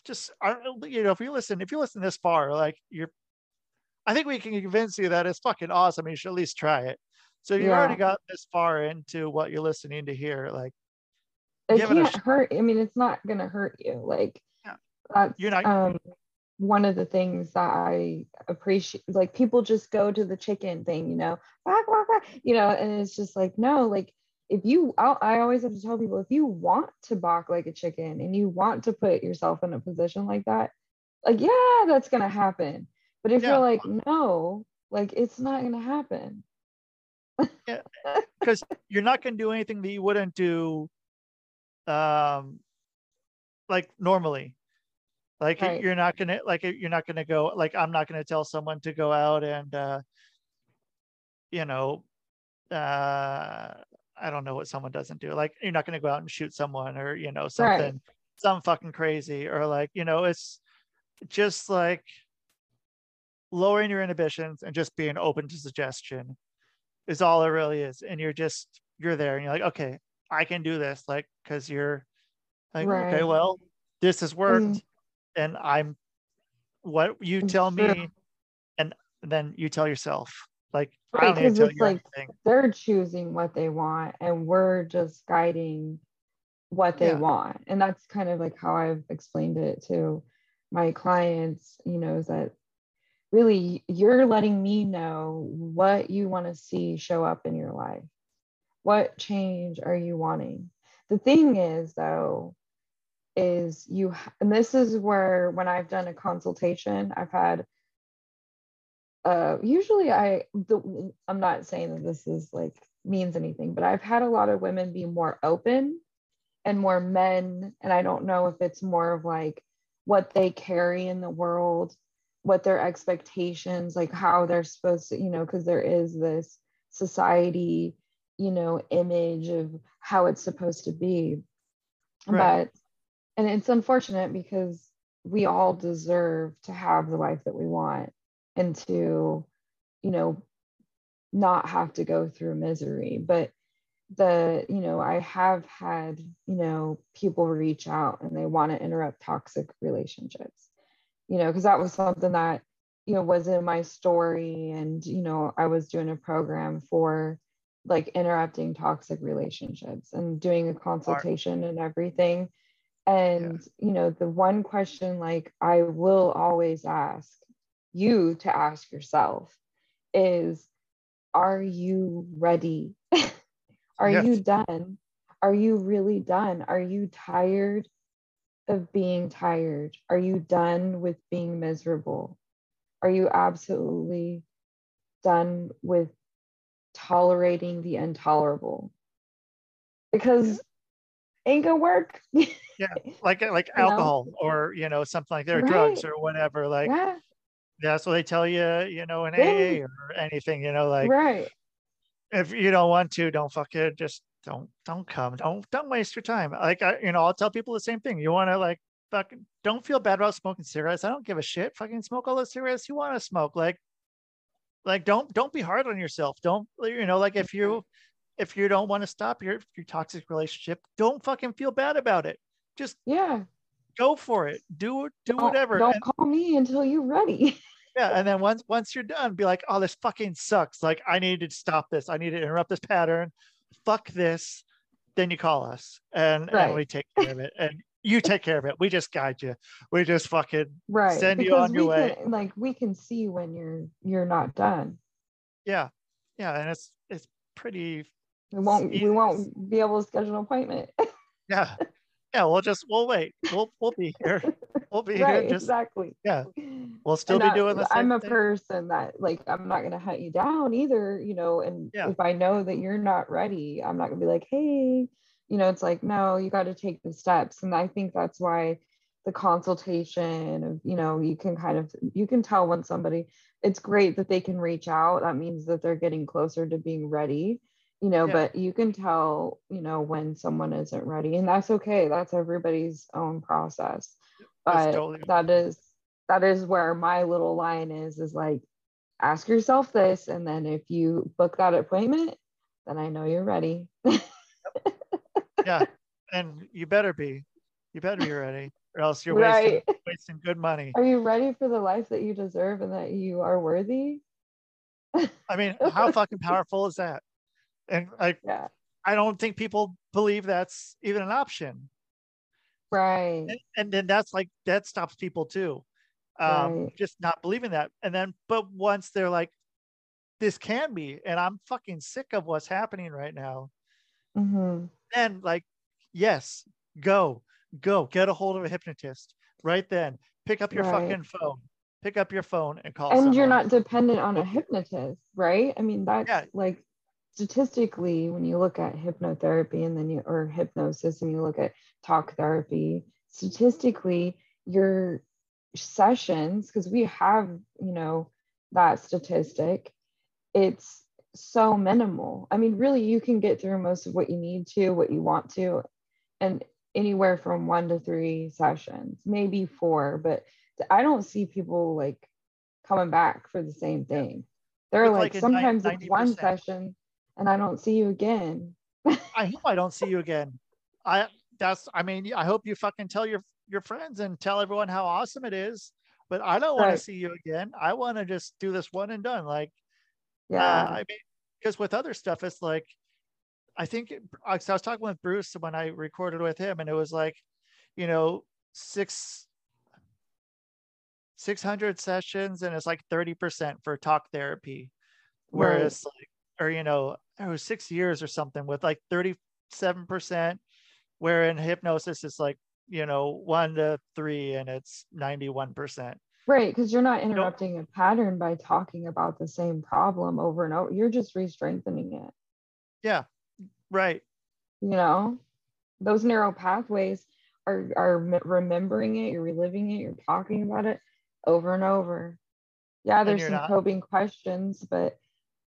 just you know, if you listen, if you listen this far, like you're, I think we can convince you that it's fucking awesome. You should at least try it. So you yeah. already got this far into what you're listening to here. Like, it can't it hurt. I mean, it's not gonna hurt you. Like. That's you're not. Um, one of the things that I appreciate, like people just go to the chicken thing, you know, you know, and it's just like, no, like if you, I'll, i always have to tell people, if you want to balk like a chicken and you want to put yourself in a position like that, like, yeah, that's going to happen. But if yeah. you're like, no, like it's not going to happen. yeah, because you're not going to do anything that you wouldn't do, um, like normally like right. you're not gonna like you're not gonna go like i'm not gonna tell someone to go out and uh you know uh i don't know what someone doesn't do like you're not gonna go out and shoot someone or you know something right. some fucking crazy or like you know it's just like lowering your inhibitions and just being open to suggestion is all it really is and you're just you're there and you're like okay i can do this like because you're like right. okay well this has worked mm and I'm what you tell me, and then you tell yourself. Like right, because it's like anything. they're choosing what they want, and we're just guiding what they yeah. want, and that's kind of like how I've explained it to my clients. You know, is that really you're letting me know what you want to see show up in your life. What change are you wanting? The thing is, though, is you and this is where when i've done a consultation i've had uh usually i the, i'm not saying that this is like means anything but i've had a lot of women be more open and more men and i don't know if it's more of like what they carry in the world what their expectations like how they're supposed to you know because there is this society you know image of how it's supposed to be right. but and it's unfortunate because we all deserve to have the life that we want and to you know not have to go through misery. But the you know i have had you know people reach out and they want to interrupt toxic relationships you know because that was something that you know was in my story. And you know i was doing a program for like interrupting toxic relationships and doing a consultation and everything and, yeah. you know, the one question like I will always ask you to ask yourself is Are you ready? are yes. you done? Are you really done? Are you tired of being tired? Are you done with being miserable? Are you absolutely done with tolerating the intolerable? Because ain't gonna work. yeah, like uh, like alcohol know? or you know something like that, or right. drugs or whatever. Like yeah. that's what they tell you, you know, in AA or anything, you know, like right. If you don't want to, don't fuck it. Just don't don't come. Don't don't waste your time. Like I, you know, I'll tell people the same thing. You want to like fucking don't feel bad about smoking cigarettes. I don't give a shit. Fucking smoke all the cigarettes you want to smoke. Like like don't don't be hard on yourself don't you know like if you if you don't want to stop your your toxic relationship don't fucking feel bad about it. Just yeah. go for it. Do it do don't, whatever. don't and, call me until you're ready. Yeah and then once once you're done be like oh this fucking sucks. Like i need to stop this. I need to interrupt this pattern. Fuck this. Then you call us and, Right. and we take care of it. And you take care of it. We just guide you. We just fucking right Send you on your way. can like we can see when you're you're not done. Yeah. Yeah and it's it's pretty we won't we won't be able to schedule an appointment. Yeah. Yeah we'll just we'll wait. We'll we'll be here. We'll be right here just exactly. yeah, we'll still And be I- doing the i'm a thing. person that like i'm not going to hunt you down either you know and Yeah. if i know that you're not ready i'm not going to be like hey you know it's like no you got to take the steps. And i think that's why the consultation of you know you can kind of you can tell when somebody it's great that they can reach out. That means that they're getting closer to being ready you know Yeah. but you can tell you know when someone isn't ready and that's okay that's everybody's own process but totally- that is that is where my little line is is like ask yourself this and then if you book that appointment then i know you're ready. Yeah and you better be you better be ready or else you're right. wasting wasting good money. Are you ready for the life that you deserve and that you are worthy? I mean how fucking powerful is that and like yeah. I don't think people believe that's even an option. Right. And, and then that's like that stops people too um Right. just not believing that. And then but once they're like this can be and i'm fucking sick of what's happening right now. Hmm then like yes go go get a hold of a hypnotist right then. Pick up your Right. fucking phone. Pick up your phone and call and you're not dependent on a hypnotist right? I mean that's Yeah. like statistically when you look at hypnotherapy and then you or hypnosis and you look at talk therapy statistically your sessions because we have you know that statistic it's so minimal. I mean really you can get through most of what you need to what you want to and anywhere from one to three sessions maybe four but i don't see people like coming back for the same thing. They're like, like, sometimes it's one session and i don't see you again. I hope i don't see you again. I that's i mean i hope you fucking tell your your friends and tell everyone how awesome it is but i don't want Right. to see you again. I want to just do this one and done like yeah. Uh, I mean, because with other stuff, it's like, I think it- I was talking with Bruce when I recorded with him, and it was like, you know, six, 600 sessions, and it's like 30% for talk therapy. Whereas, like, or, you know, it was six years or something with like 37%, where in hypnosis, it's like, you know, one to three, and it's 91%. Right, because you're not interrupting a pattern by talking about the same problem over and over. You're just re-strengthening it. Yeah, right. You know, those neural pathways are are remembering it. You're reliving it. You're talking about it over and over. Yeah, there's some not- probing questions, but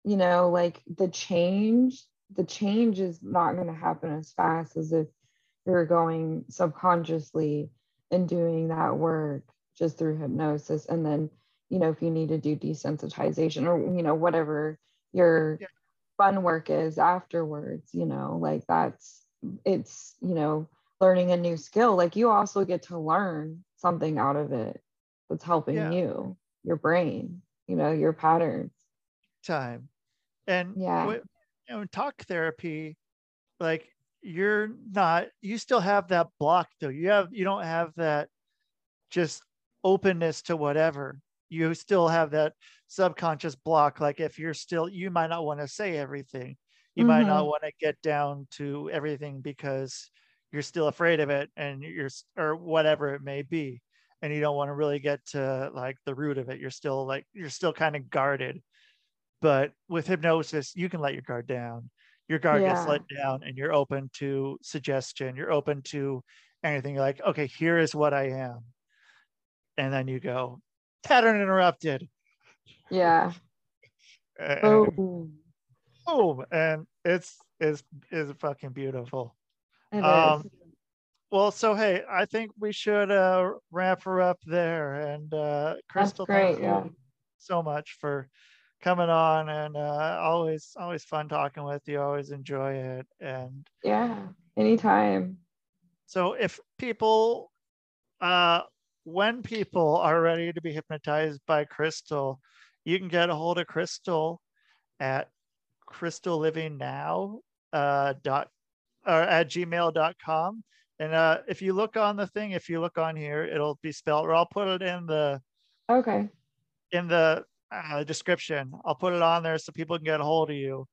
you know, like the change, the change is not going to happen as fast as if you're going subconsciously and doing that work just through hypnosis and then you know if you need to do desensitization or you know whatever your Yeah. fun work is afterwards you know like that's it's you know learning a new skill like you also get to learn something out of it that's helping Yeah. you your brain you know your patterns time and Yeah. you know in talk therapy like you're not you still have that block though. You have you don't have that just openness to whatever. You still have that subconscious block. Like if you're still you might not want to say everything. You might not mm-hmm. want to get down to everything because you're still afraid of it and you're or whatever it may be. And you don't want to really get to like the root of it. You're still like you're still kind of guarded but with hypnosis you can let your guard down. Your guard gets let down and you're open to suggestion. You're open to anything. You're like okay here is what i am. And then you go pattern interrupted. Yeah. And oh boom. And it's it's is fucking beautiful. It is. Um, well so hey i think we should uh wrap her up there. And uh crystal great, thank yeah. you so much for coming on and uh, always always fun talking with you. Always enjoy it. And yeah anytime. So if people uh when people are ready to be hypnotized by crystal you can get a hold of crystal at crystal living now uh dot or at gmail.com and uh if you look on the thing if you look on here it'll be spelled or i'll put it in the okay. in the uh, description. I'll put it on there so people can get a hold of you.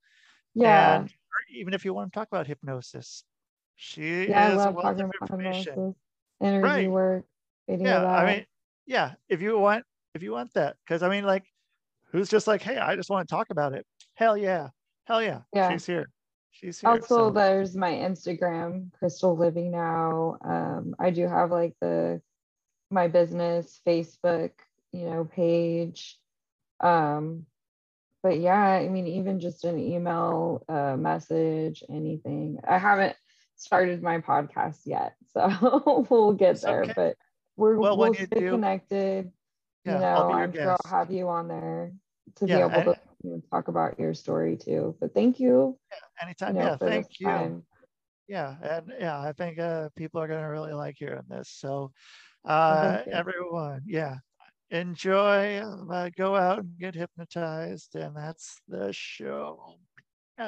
Yeah. And even if you want to talk about hypnosis, she yeah, is I love talking of about information. hypnosis, energy Right. work, Yeah. I mean, yeah. If you want, if you want that, because I mean, like, who's just like, hey, I just want to talk about it. Hell yeah, hell yeah. Yeah. She's here. She's here. also so- there's my instagram crystal living now um i do have like the my business facebook you know page um but yeah i mean even just an email uh message anything i haven't started my podcast yet so we'll get there okay. but we're well, we'll you stay do- connected yeah, you know I'll be your i'm sure i'll have you on there to Yeah, be able to you know, talk about your story too but thank you you Anytime. know yeah, thank you. time Yeah, and yeah, I think uh, people are gonna really like hearing this. So, uh, everyone, yeah, enjoy. Uh, go out and get hypnotized, and that's the show.